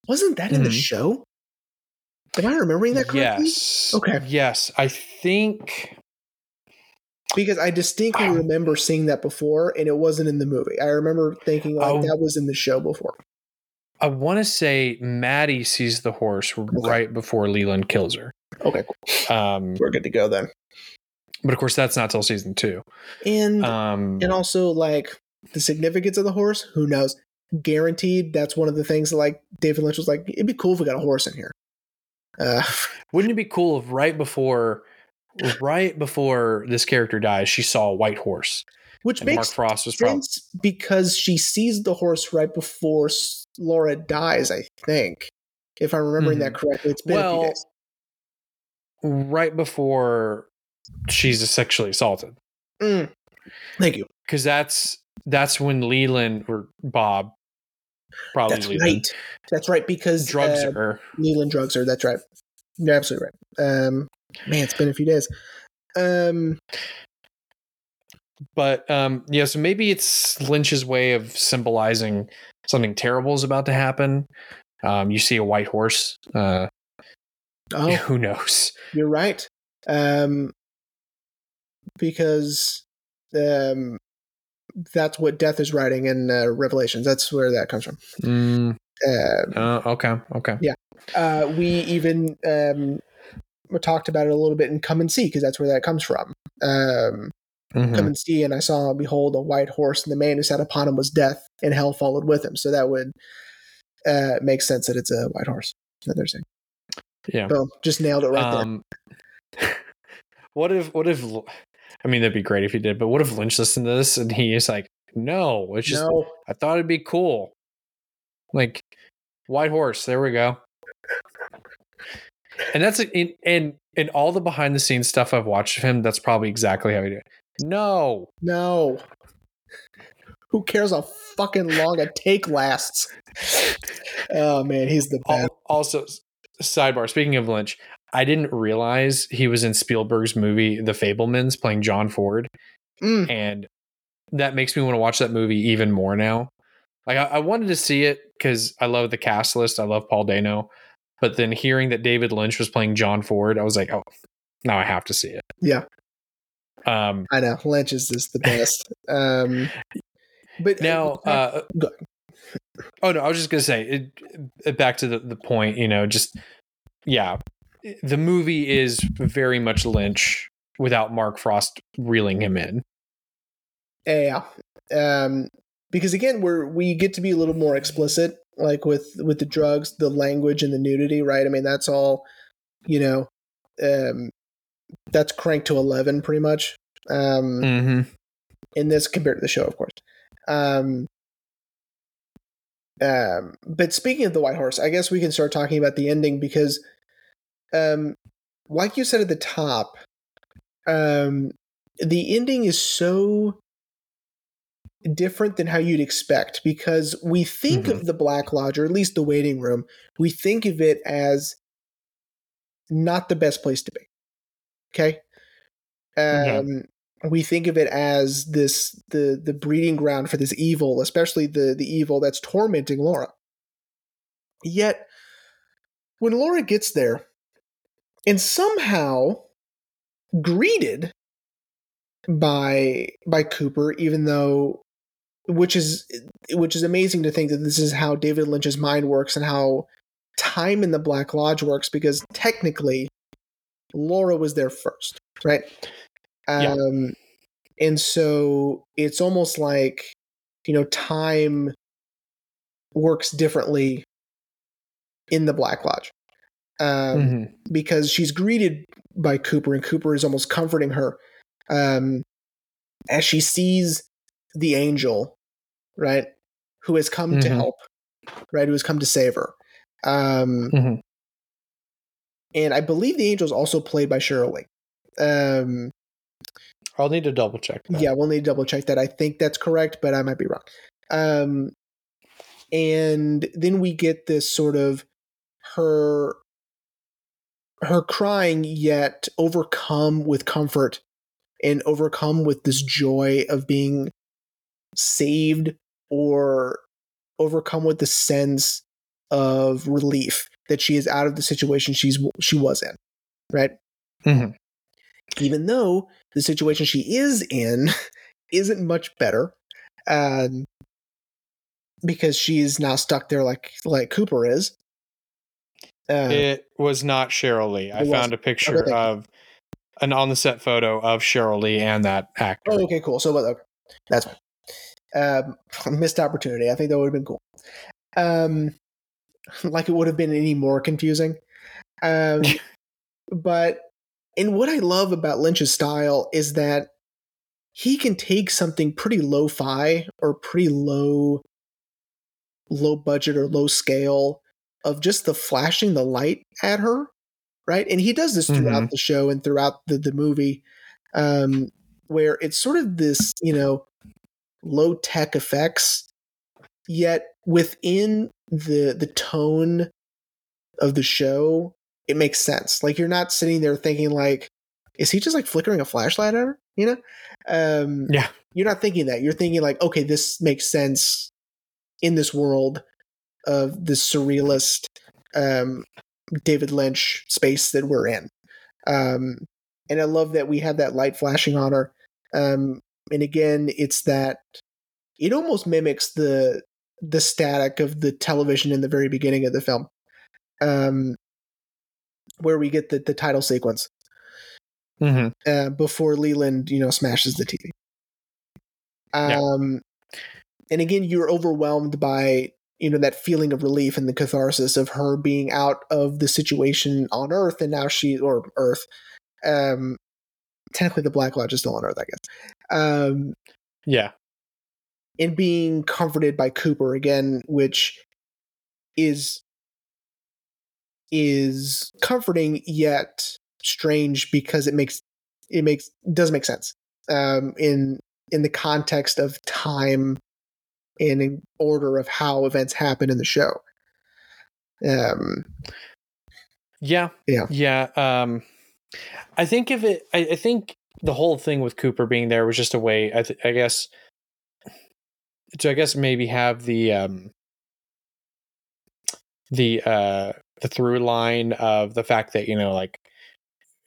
Speaker 2: wasn't that in the
Speaker 1: Mhm.
Speaker 2: show? Am I remembering that correctly?
Speaker 1: yes,
Speaker 2: Okay.
Speaker 1: yes, I think.
Speaker 2: Because I distinctly remember seeing that before, and it wasn't in the movie. I remember thinking like
Speaker 1: Oh.
Speaker 2: that was in the show before.
Speaker 1: I want to say Maddie sees the horse right before Leland kills her.
Speaker 2: Okay, cool.
Speaker 1: Um,
Speaker 2: we're good to go then.
Speaker 1: But of course, that's not till season two.
Speaker 2: And
Speaker 1: Um,
Speaker 2: and also like the significance of the horse who knows? Guaranteed that's one of the things that like david lynch was like it'd be cool if we got a horse in here. Uh,
Speaker 1: wouldn't it be cool if right before, right before this character dies, she saw a white horse,
Speaker 2: which
Speaker 1: and Mark Frost was
Speaker 2: sense because she sees the horse right before laura dies i think if i'm remembering that correctly. It's been a few
Speaker 1: Mm-hmm. well,
Speaker 2: days.
Speaker 1: right before she's sexually assaulted.
Speaker 2: Mm. thank you
Speaker 1: because that's that's when Leland or Bob, probably
Speaker 2: that's
Speaker 1: Leland,
Speaker 2: right that's right because
Speaker 1: drugs
Speaker 2: uh,
Speaker 1: her.
Speaker 2: leland drugs her that's right you're absolutely right um man it's been a few days um
Speaker 1: But um, yeah, so maybe it's Lynch's way of symbolizing something terrible is about to happen. Um, you see a white horse. Uh,
Speaker 2: oh
Speaker 1: Who knows?
Speaker 2: You're right. Um, because um, that's what Death is writing in uh, Revelations. That's where that comes from.
Speaker 1: Mm,
Speaker 2: Uh,
Speaker 1: uh, okay, okay.
Speaker 2: uh, we even um, talked about it a little bit in Come and See because that's where that comes from. Um,
Speaker 1: Mhm.
Speaker 2: Come and see, and I saw, behold, a white horse, and the man who sat upon him was Death, and hell followed with him. So that would uh, make sense that it's a white horse that they're.
Speaker 1: Yeah.
Speaker 2: Boom, just nailed it right there.
Speaker 1: Um, what if what if I mean that'd be great if he did, but what if Lynch listened to this and he is like, no, it's just
Speaker 2: no,
Speaker 1: I thought it'd be cool. Like White Horse, there we go. And that's in and in all the behind the scenes stuff I've watched of him, that's probably exactly how he did. it. No.
Speaker 2: no. Who cares how fucking long a take lasts? Oh man, he's the best.
Speaker 1: Also, sidebar. Speaking of Lynch, I didn't realize he was in Spielberg's movie The Fabelmans, playing John Ford,
Speaker 2: Mm,
Speaker 1: and that makes me want to watch that movie even more now. Like I, I wanted to see it because I love the cast list. I love Paul Dano, but then hearing that David Lynch was playing John Ford, I was like, oh, now I have to see it.
Speaker 2: yeah,
Speaker 1: Um,
Speaker 2: I know. Lynch is just the best. Um, but
Speaker 1: now, uh, oh no, I was just gonna say it, it- back to the, the point. You know, just yeah, the movie is very much Lynch without Mark Frost reeling him in.
Speaker 2: Yeah. Um, because again, we're we get to be a little more explicit, like with with the drugs, the language, and the nudity, right? I mean, that's all, you know, um, that's cranked to eleven pretty much. Um,
Speaker 1: Mm-hmm.
Speaker 2: in this compared to the show, of course. Um, um, but speaking of the White Horse, I guess we can start talking about the ending because, um, like you said at the top, um, the ending is so different than how you'd expect because we think of the Black Lodge, or at least the waiting room, we think of it as not the best place to be. Okay. Um,
Speaker 1: Okay.
Speaker 2: we think of it as this the the breeding ground for this evil, especially the the evil that's tormenting Laura. Yet, when Laura gets there, and somehow greeted by by Cooper, even though which is which is amazing to think that this is how David Lynch's mind works and how time in the Black Lodge works because technically Laura was there first, right?
Speaker 1: Yeah.
Speaker 2: Um and so it's almost like you know time works differently in the Black Lodge. Um
Speaker 1: Mm-hmm.
Speaker 2: because she's greeted by Cooper, and Cooper is almost comforting her um, as she sees the angel, right, who has come to
Speaker 1: Mhm.
Speaker 2: help, right, who has come to save her. Um,
Speaker 1: Mhm.
Speaker 2: and I believe the angel is also played by Sheryl Lee. Um,
Speaker 1: I'll need to double check. That.
Speaker 2: yeah, we'll need to double check that. I think that's correct, but I might be wrong. Um, and then we get this sort of her her crying yet overcome with comfort and overcome with this joy of being saved or overcome with the sense of relief that she is out of the situation she's she was in right
Speaker 1: Mhm.
Speaker 2: even though the situation she is in isn't much better um, because she's now stuck there like like Cooper is. Uh,
Speaker 1: It was not Sheryl Lee. I found a
Speaker 2: Okay,
Speaker 1: picture
Speaker 2: you.
Speaker 1: of an on the set photo of Sheryl Lee and that actor.
Speaker 2: oh, okay, cool. So, okay, that's. Um, missed opportunity. I think that would have been cool. Um, like it would have been any more confusing. Um, but and what I love about Lynch's style is that he can take something pretty lo-fi or pretty low low budget or low scale of just the flashing the light at her right? And he does this throughout the show and throughout the, the movie um where it's sort of this you know low tech effects yet within the the tone of the show it makes sense. Like you're not sitting there thinking like is he just like flickering a flashlight at her? You know? Um
Speaker 1: Yeah.
Speaker 2: you're not thinking that. You're thinking like okay this makes sense in this world of the surrealist um david lynch space that we're in um and i love that we have that light flashing on her um and again it's that it almost mimics the the static of the television in the very beginning of the film um where we get the, the title sequence
Speaker 1: Mhm.
Speaker 2: uh, before Leland, you know, smashes the TV.
Speaker 1: Yeah.
Speaker 2: Um, and again, you're overwhelmed by you know that feeling of relief and the catharsis of her being out of the situation on Earth, and now she or Earth, Um, technically, the Black Lodge is still on Earth, I guess. Um,
Speaker 1: Yeah.
Speaker 2: and being comforted by Cooper again, which is is comforting yet strange because it makes it makes does make sense um, in in the context of time and in order of how events happen in the show. Um,
Speaker 1: Yeah.
Speaker 2: Yeah.
Speaker 1: Yeah. Um, I think if it, I, I think the whole thing with Cooper being there was just a way, I, th- I guess, to I guess maybe have the um, the uh, the through line of the fact that you know like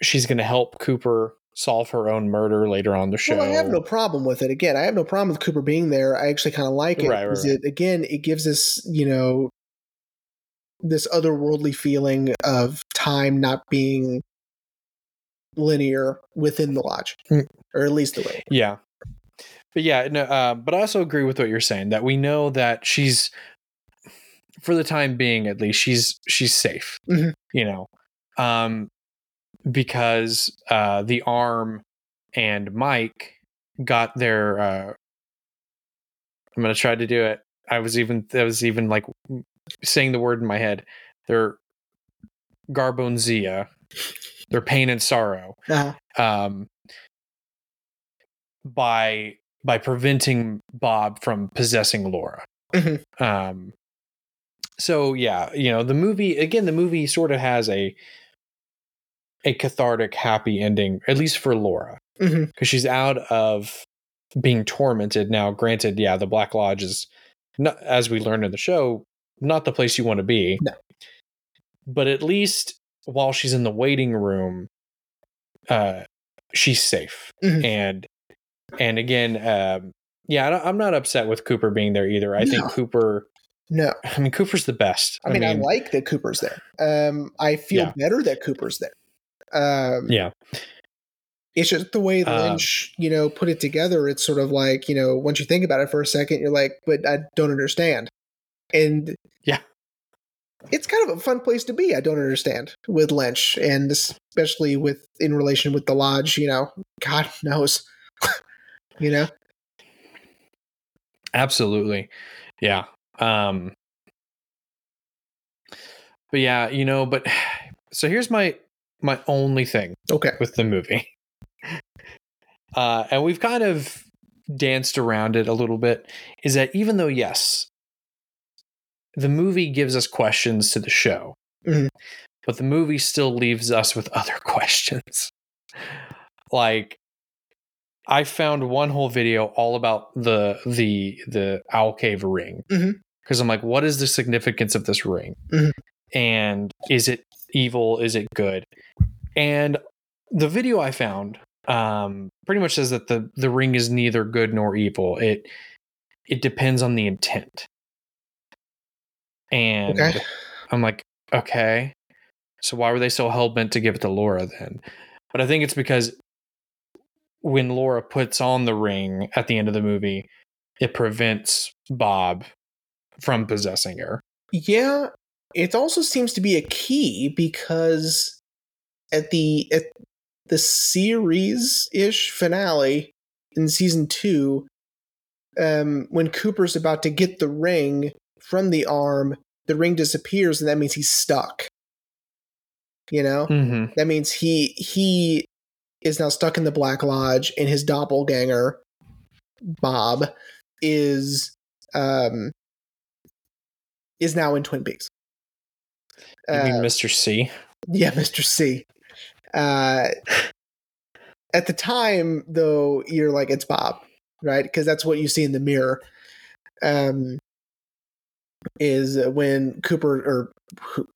Speaker 1: she's going to help Cooper solve her own murder later on the show.
Speaker 2: Well, I have no problem with it. Again, I have no problem with Cooper being there. I actually kind of like it
Speaker 1: Right, right,
Speaker 2: because
Speaker 1: right.
Speaker 2: it again it gives us you know this otherworldly feeling of time not being linear within the lodge,
Speaker 1: Mm.
Speaker 2: or at least the way.
Speaker 1: Yeah. But yeah, no, uh, but I also agree with what you're saying that we know that she's, for the time being at least, she's she's safe.
Speaker 2: Mhm.
Speaker 1: You know, um, because uh, the arm and Mike got their. Uh, I'm gonna try to do it. I was even I was even like saying the word in my head. Their Garbonzia, their pain and sorrow
Speaker 2: Uh,
Speaker 1: um, by by preventing Bob from possessing Laura.
Speaker 2: Mhm.
Speaker 1: Um, so yeah, you know the movie again. The movie sort of has a a cathartic, happy ending, at least for Laura, because
Speaker 2: Mhm.
Speaker 1: she's out of being tormented now. Granted, yeah, the Black Lodge is not, as we learned in the show, not the place you want to be.
Speaker 2: No.
Speaker 1: But at least while she's in the waiting room, uh, she's safe.
Speaker 2: Mhm.
Speaker 1: And and again, um, yeah, I don't- I'm not upset with Cooper being there either. I
Speaker 2: No.
Speaker 1: think Cooper.
Speaker 2: no,
Speaker 1: I mean, Cooper's the best.
Speaker 2: I mean, I, like that Cooper's there. Um, I feel
Speaker 1: Yeah.
Speaker 2: better that Cooper's there. Um,
Speaker 1: yeah,
Speaker 2: it's just the way
Speaker 1: Um,
Speaker 2: Lynch, you know, put it together. It's sort of like, you know, once you think about it for a second, you're like, but I don't understand. And
Speaker 1: Yeah.
Speaker 2: it's kind of a fun place to be. I don't understand with Lynch, and especially with in relation with the lodge. You know, God knows, you know.
Speaker 1: absolutely. Yeah. Um, but yeah, you know, but so here's my my only thing
Speaker 2: Okay,
Speaker 1: with the movie. Uh, and we've kind of danced around it a little bit is that even though, yes, the movie gives us questions to the show,
Speaker 2: Mhm.
Speaker 1: but the movie still leaves us with other questions. like, I found one whole video all about the the the owl cave ring because I'm like, what is the significance of this ring?
Speaker 2: Mhm.
Speaker 1: And is it evil? Is it good? And the video I found um, pretty much says that the the ring is neither good nor evil. It it depends on the intent. And
Speaker 2: Okay.
Speaker 1: I'm like, okay, so why were they so hell bent to give it to Laura then? But I think it's because when Laura puts on the ring at the end of the movie, it prevents Bob from possessing her.
Speaker 2: yeah. It also seems to be a key because at the at the series ish finale in season two, um, when Cooper's about to get the ring from the arm, the ring disappears, and that means he's stuck. You know,
Speaker 1: Mm-hmm.
Speaker 2: that means he he is now stuck in the Black Lodge, and his doppelganger, Bob, is um is now in Twin Peaks.
Speaker 1: You mean
Speaker 2: Uh,
Speaker 1: Mr. C?
Speaker 2: yeah, Mr. C. Uh, at the time, though, you're like, it's Bob, right? Because that's what you see in the mirror. Um, is when Cooper or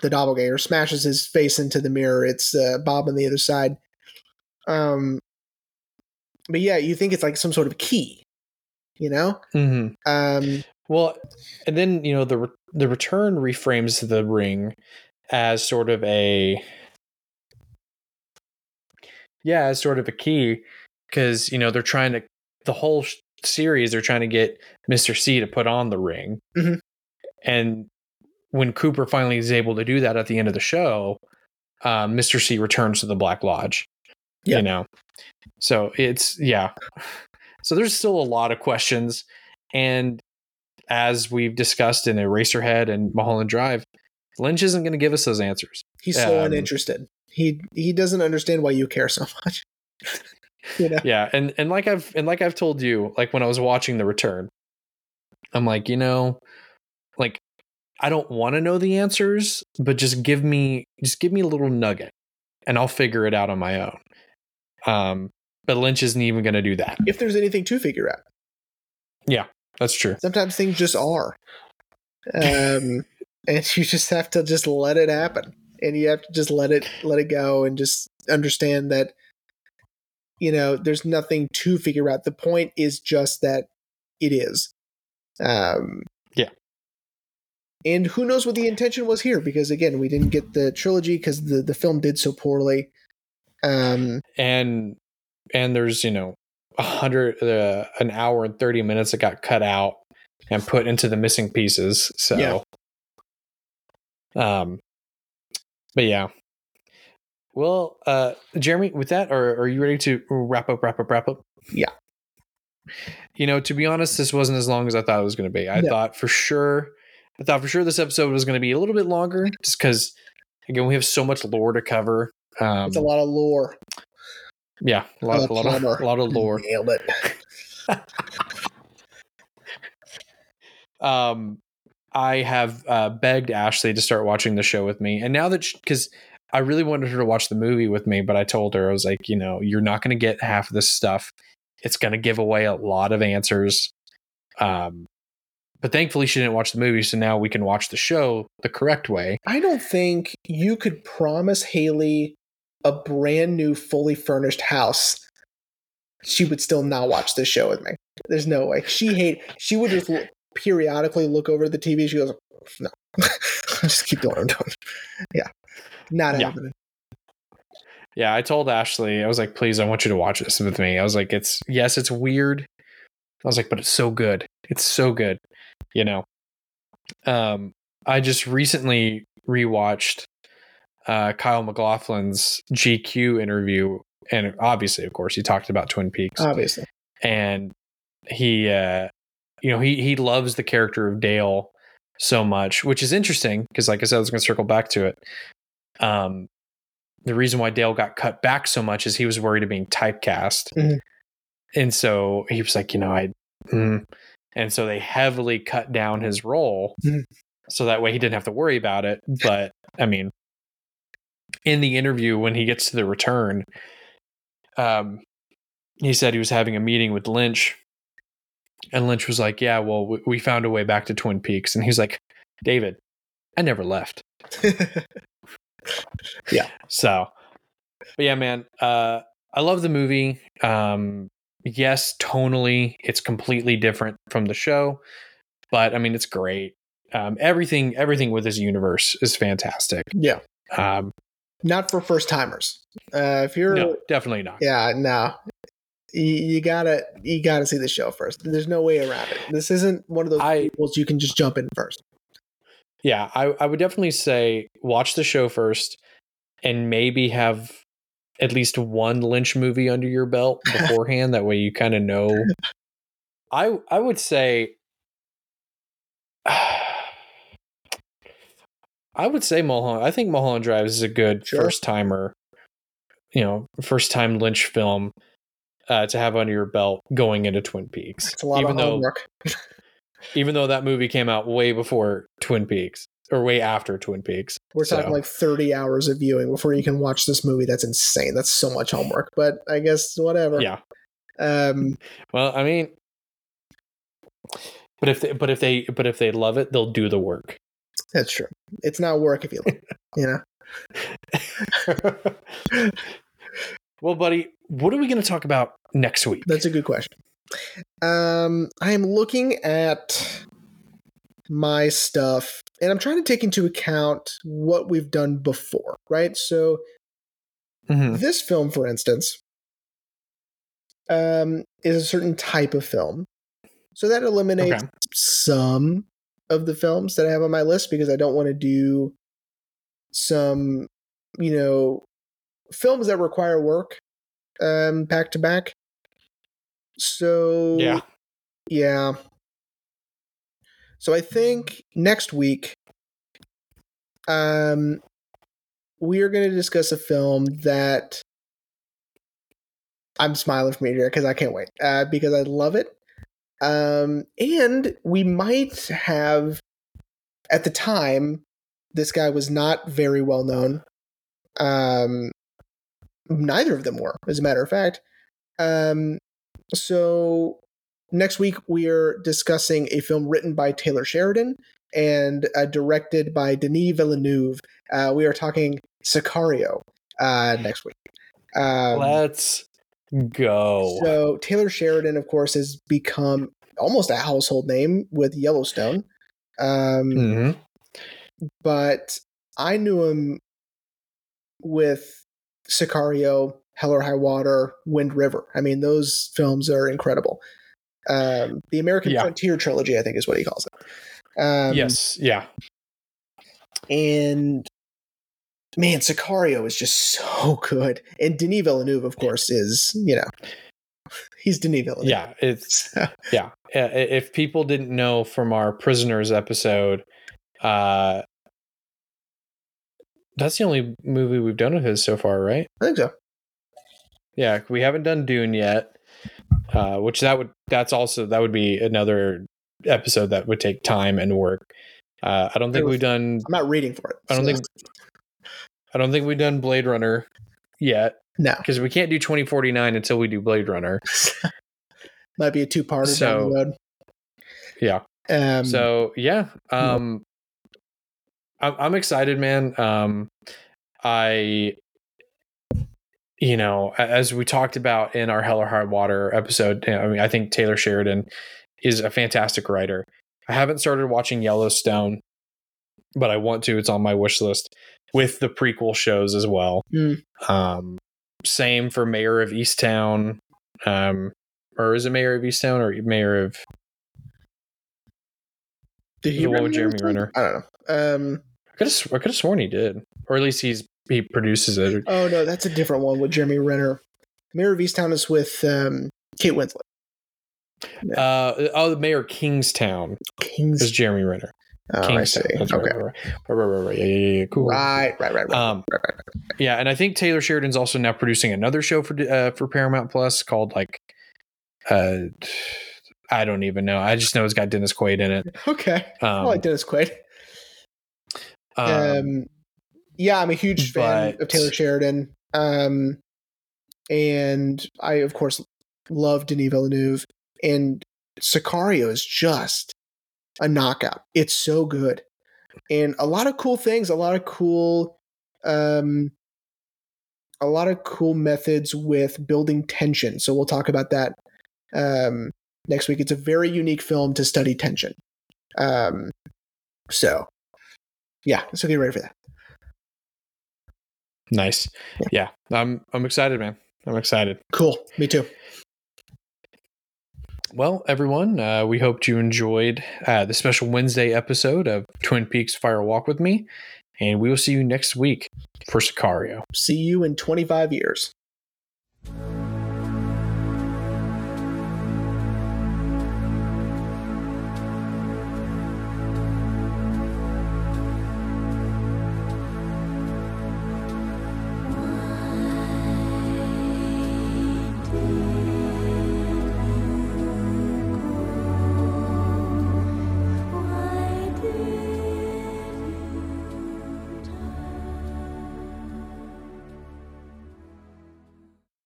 Speaker 2: the doppelganger smashes his face into the mirror. It's uh, Bob on the other side. Um, but yeah, you think it's like some sort of key, you know?
Speaker 1: Mm-hmm.
Speaker 2: Um,
Speaker 1: Well, and then you know the re- the return reframes the ring as sort of a yeah, as sort of a key because you know they're trying to the whole sh- series they're trying to get Mister C to put on the ring,
Speaker 2: Mhm.
Speaker 1: and when Cooper finally is able to do that at the end of the show, um, Mister C returns to the Black Lodge,
Speaker 2: Yeah.
Speaker 1: You know, so it's yeah. So there's still a lot of questions, and as we've discussed in Eraserhead and Mulholland Drive, Lynch isn't going to give us those answers.
Speaker 2: He's so
Speaker 1: Um,
Speaker 2: uninterested. He he doesn't understand why you care so much. you know.
Speaker 1: yeah and and like i've and like i've told you like when i was watching the return i'm like you know like i don't want to know the answers but just give me just give me a little nugget and i'll figure it out on my own um but lynch isn't even going to do that
Speaker 2: If there's anything to figure out, Yeah,
Speaker 1: that's true
Speaker 2: sometimes things just are, um, and you just have to just let it happen, and you have to just let it let it go, and just understand that you know there's nothing to figure out. The point is just that it is. Um,
Speaker 1: Yeah.
Speaker 2: And who knows what the intention was here? Because again, we didn't get the trilogy because the the film did so poorly. Um,
Speaker 1: and and there's you know a hundred uh, an hour and 30 minutes that got cut out and put into the missing pieces so
Speaker 2: Yeah.
Speaker 1: Um but yeah well uh jeremy with that are, are you ready to wrap up wrap up wrap up
Speaker 2: Yeah.
Speaker 1: you know to be honest this wasn't as long as i thought it was going to be i
Speaker 2: No.
Speaker 1: thought for sure i thought for sure this episode was going to be a little bit longer just because again we have so much lore to cover um
Speaker 2: it's a lot of lore.
Speaker 1: yeah a lot, a lot, of, a lot of lore
Speaker 2: Nailed it.
Speaker 1: um i have uh begged ashley to start watching the show with me and now that because i really wanted her to watch the movie with me but i told her i was like you know you're not going to get half of this stuff it's going to give away a lot of answers um but thankfully she didn't watch the movie so now we can watch the show the correct way
Speaker 2: I don't think you could promise Haley a brand new, fully furnished house. She would still not watch this show with me. There's no way. She hate. She would just periodically look over the TV. She goes, "No, just keep doing what I'm doing." Yeah, not
Speaker 1: Yeah.
Speaker 2: happening.
Speaker 1: yeah i told ashley i was like please i want you to watch this with me i was like it's yes it's weird i was like but it's so good it's so good you know um i just recently rewatched uh kyle maclachlan's gq interview and obviously of course he talked about twin peaks
Speaker 2: Obviously,
Speaker 1: and he uh you know he he loves the character of dale so much which is interesting because like i said i was going to circle back to it um the reason why dale got cut back so much is he was worried of being typecast
Speaker 2: Mhm.
Speaker 1: and so he was like you know i mm. and so they heavily cut down his role
Speaker 2: Mhm.
Speaker 1: so that way he didn't have to worry about it but i mean in the interview when he gets to the return um he said he was having a meeting with Lynch, and Lynch was like, "Yeah, well, we, we found a way back to Twin Peaks," and he's like, "David, I never left." Yeah. So, but yeah, man, uh, I love the movie. Um, yes, tonally, it's completely different from the show, but I mean, it's great. Um, everything, everything with this universe is fantastic.
Speaker 2: yeah,
Speaker 1: Um,
Speaker 2: not for first timers. Uh, if you're,
Speaker 1: no, definitely not.
Speaker 2: yeah, no, you, you gotta you gotta see the show first. There's no way around it. This isn't one of those
Speaker 1: I-
Speaker 2: you can just jump in first.
Speaker 1: Yeah, I, I would definitely say watch the show first and maybe have at least one Lynch movie under your belt beforehand. that way you kind of know. I I would say I would say Mulholland. I think Mulholland Drive is a good
Speaker 2: Sure.
Speaker 1: first timer, you know, first time Lynch film uh, to have under your belt going into Twin Peaks.
Speaker 2: It's a lot
Speaker 1: even
Speaker 2: of
Speaker 1: though
Speaker 2: homework.
Speaker 1: even though that movie came out way before Twin Peaks or way after Twin Peaks.
Speaker 2: We're talking
Speaker 1: So-
Speaker 2: like 30 hours of viewing before you can watch this movie. That's insane. That's so much homework. But I guess whatever.
Speaker 1: Yeah.
Speaker 2: Um,
Speaker 1: Well, I mean, but if they, but if they but if they love it, they'll do the work.
Speaker 2: that's true. It's not work if you, you know.
Speaker 1: well, buddy, what are we going to talk about next week?
Speaker 2: That's a good question. Um, I am looking at my stuff and I'm trying to take into account what we've done before, right? So
Speaker 1: Mhm.
Speaker 2: this film, for instance, um, is a certain type of film. So that eliminates
Speaker 1: Okay.
Speaker 2: some of the films that I have on my list because I don't want to do some, you know, films that require work um, back to back. So
Speaker 1: Yeah.
Speaker 2: yeah. So I think next week, um, we are going to discuss a film that I'm smiling from ear to ear because I can't wait uh, because I love it. Um, and we might have, at the time, this guy was not very well known. Um, neither of them were, as a matter of fact. Um, so next week we are discussing a film written by Taylor Sheridan and uh, directed by Denis Villeneuve. Uh, we are talking Sicario uh, next week. Um,
Speaker 1: Let's go.
Speaker 2: so Taylor Sheridan, of course, has become almost a household name with Yellowstone. Um,
Speaker 1: hmm
Speaker 2: but I knew him with Sicario, Hell or High Water, Wind River. I mean, those films are incredible. Um, the American
Speaker 1: Yeah.
Speaker 2: Frontier trilogy, I think, is what he calls it. Um,
Speaker 1: yes. Yeah.
Speaker 2: and man, Sicario is just so good. And Denis Villeneuve, of course, is you know he's Denis Villeneuve.
Speaker 1: Yeah. It's yeah. If people didn't know from our prisoners episode, uh, that's the only movie we've done of his so far, right?
Speaker 2: I think so.
Speaker 1: Yeah, we haven't done Dune yet, uh, which that would that's also that would be another episode that would take time and work. Uh, I don't think we've done.
Speaker 2: I'm not reading for it.
Speaker 1: I don't
Speaker 2: so
Speaker 1: think. I don't think we've done Blade Runner yet
Speaker 2: no.
Speaker 1: because we can't do 2049 until we do Blade Runner.
Speaker 2: Might be a two parter down the road.
Speaker 1: Yeah.
Speaker 2: Um,
Speaker 1: so yeah, um, I'm, I'm excited, man. Um, I, you know, as we talked about in our Hell or High Water episode, I mean, I think Taylor Sheridan is a fantastic writer. I haven't started watching Yellowstone, but I want to. It's on my wish list with the prequel shows as well.
Speaker 2: Mm.
Speaker 1: Um, same for Mayor of Easttown. Um, or is it Mayor of Easttown or Mayor of
Speaker 2: did
Speaker 1: the one with Jeremy Renner?
Speaker 2: I don't know. Um,
Speaker 1: could have I could have sworn he did, or at least he's he produces it.
Speaker 2: oh no, that's a different one with Jeremy Renner. Mare of Easttown is with um, Kate Winslet.
Speaker 1: Uh, oh, the mayor of Kingstown
Speaker 2: Kings.
Speaker 1: is Jeremy Renner.
Speaker 2: Oh, I see.
Speaker 1: That's
Speaker 2: Okay.
Speaker 1: right, right, right, right, right, right. Yeah, yeah, yeah. Cool.
Speaker 2: Right, right, right, right.
Speaker 1: Um,
Speaker 2: right, right,
Speaker 1: yeah, and I think Taylor Sheridan's also now producing another show for uh, for Paramount Plus called like, uh, I don't even know. I just know it's got Dennis Quaid in it.
Speaker 2: right. Okay. I
Speaker 1: Um,
Speaker 2: like Dennis Quaid.
Speaker 1: Um,
Speaker 2: Um, yeah, I'm a huge fan of Taylor Sheridan. Um, and I, of course, love Denis Villeneuve. And Sicario is just a knockout. It's so good. And a lot of cool things, a lot of cool, um, a lot of cool methods with building tension. So we'll talk about that um, next week. It's a very unique film to study tension. Um, so, yeah, so get ready for that.
Speaker 1: nice. Yeah, I'm I'm excited, man. I'm excited.
Speaker 2: Cool. Me too.
Speaker 1: Well, everyone, uh, we hoped you enjoyed uh, the special Wednesday episode of Twin Peaks Fire Walk with me, and we will see you next week for Sicario.
Speaker 2: See you in 25 years.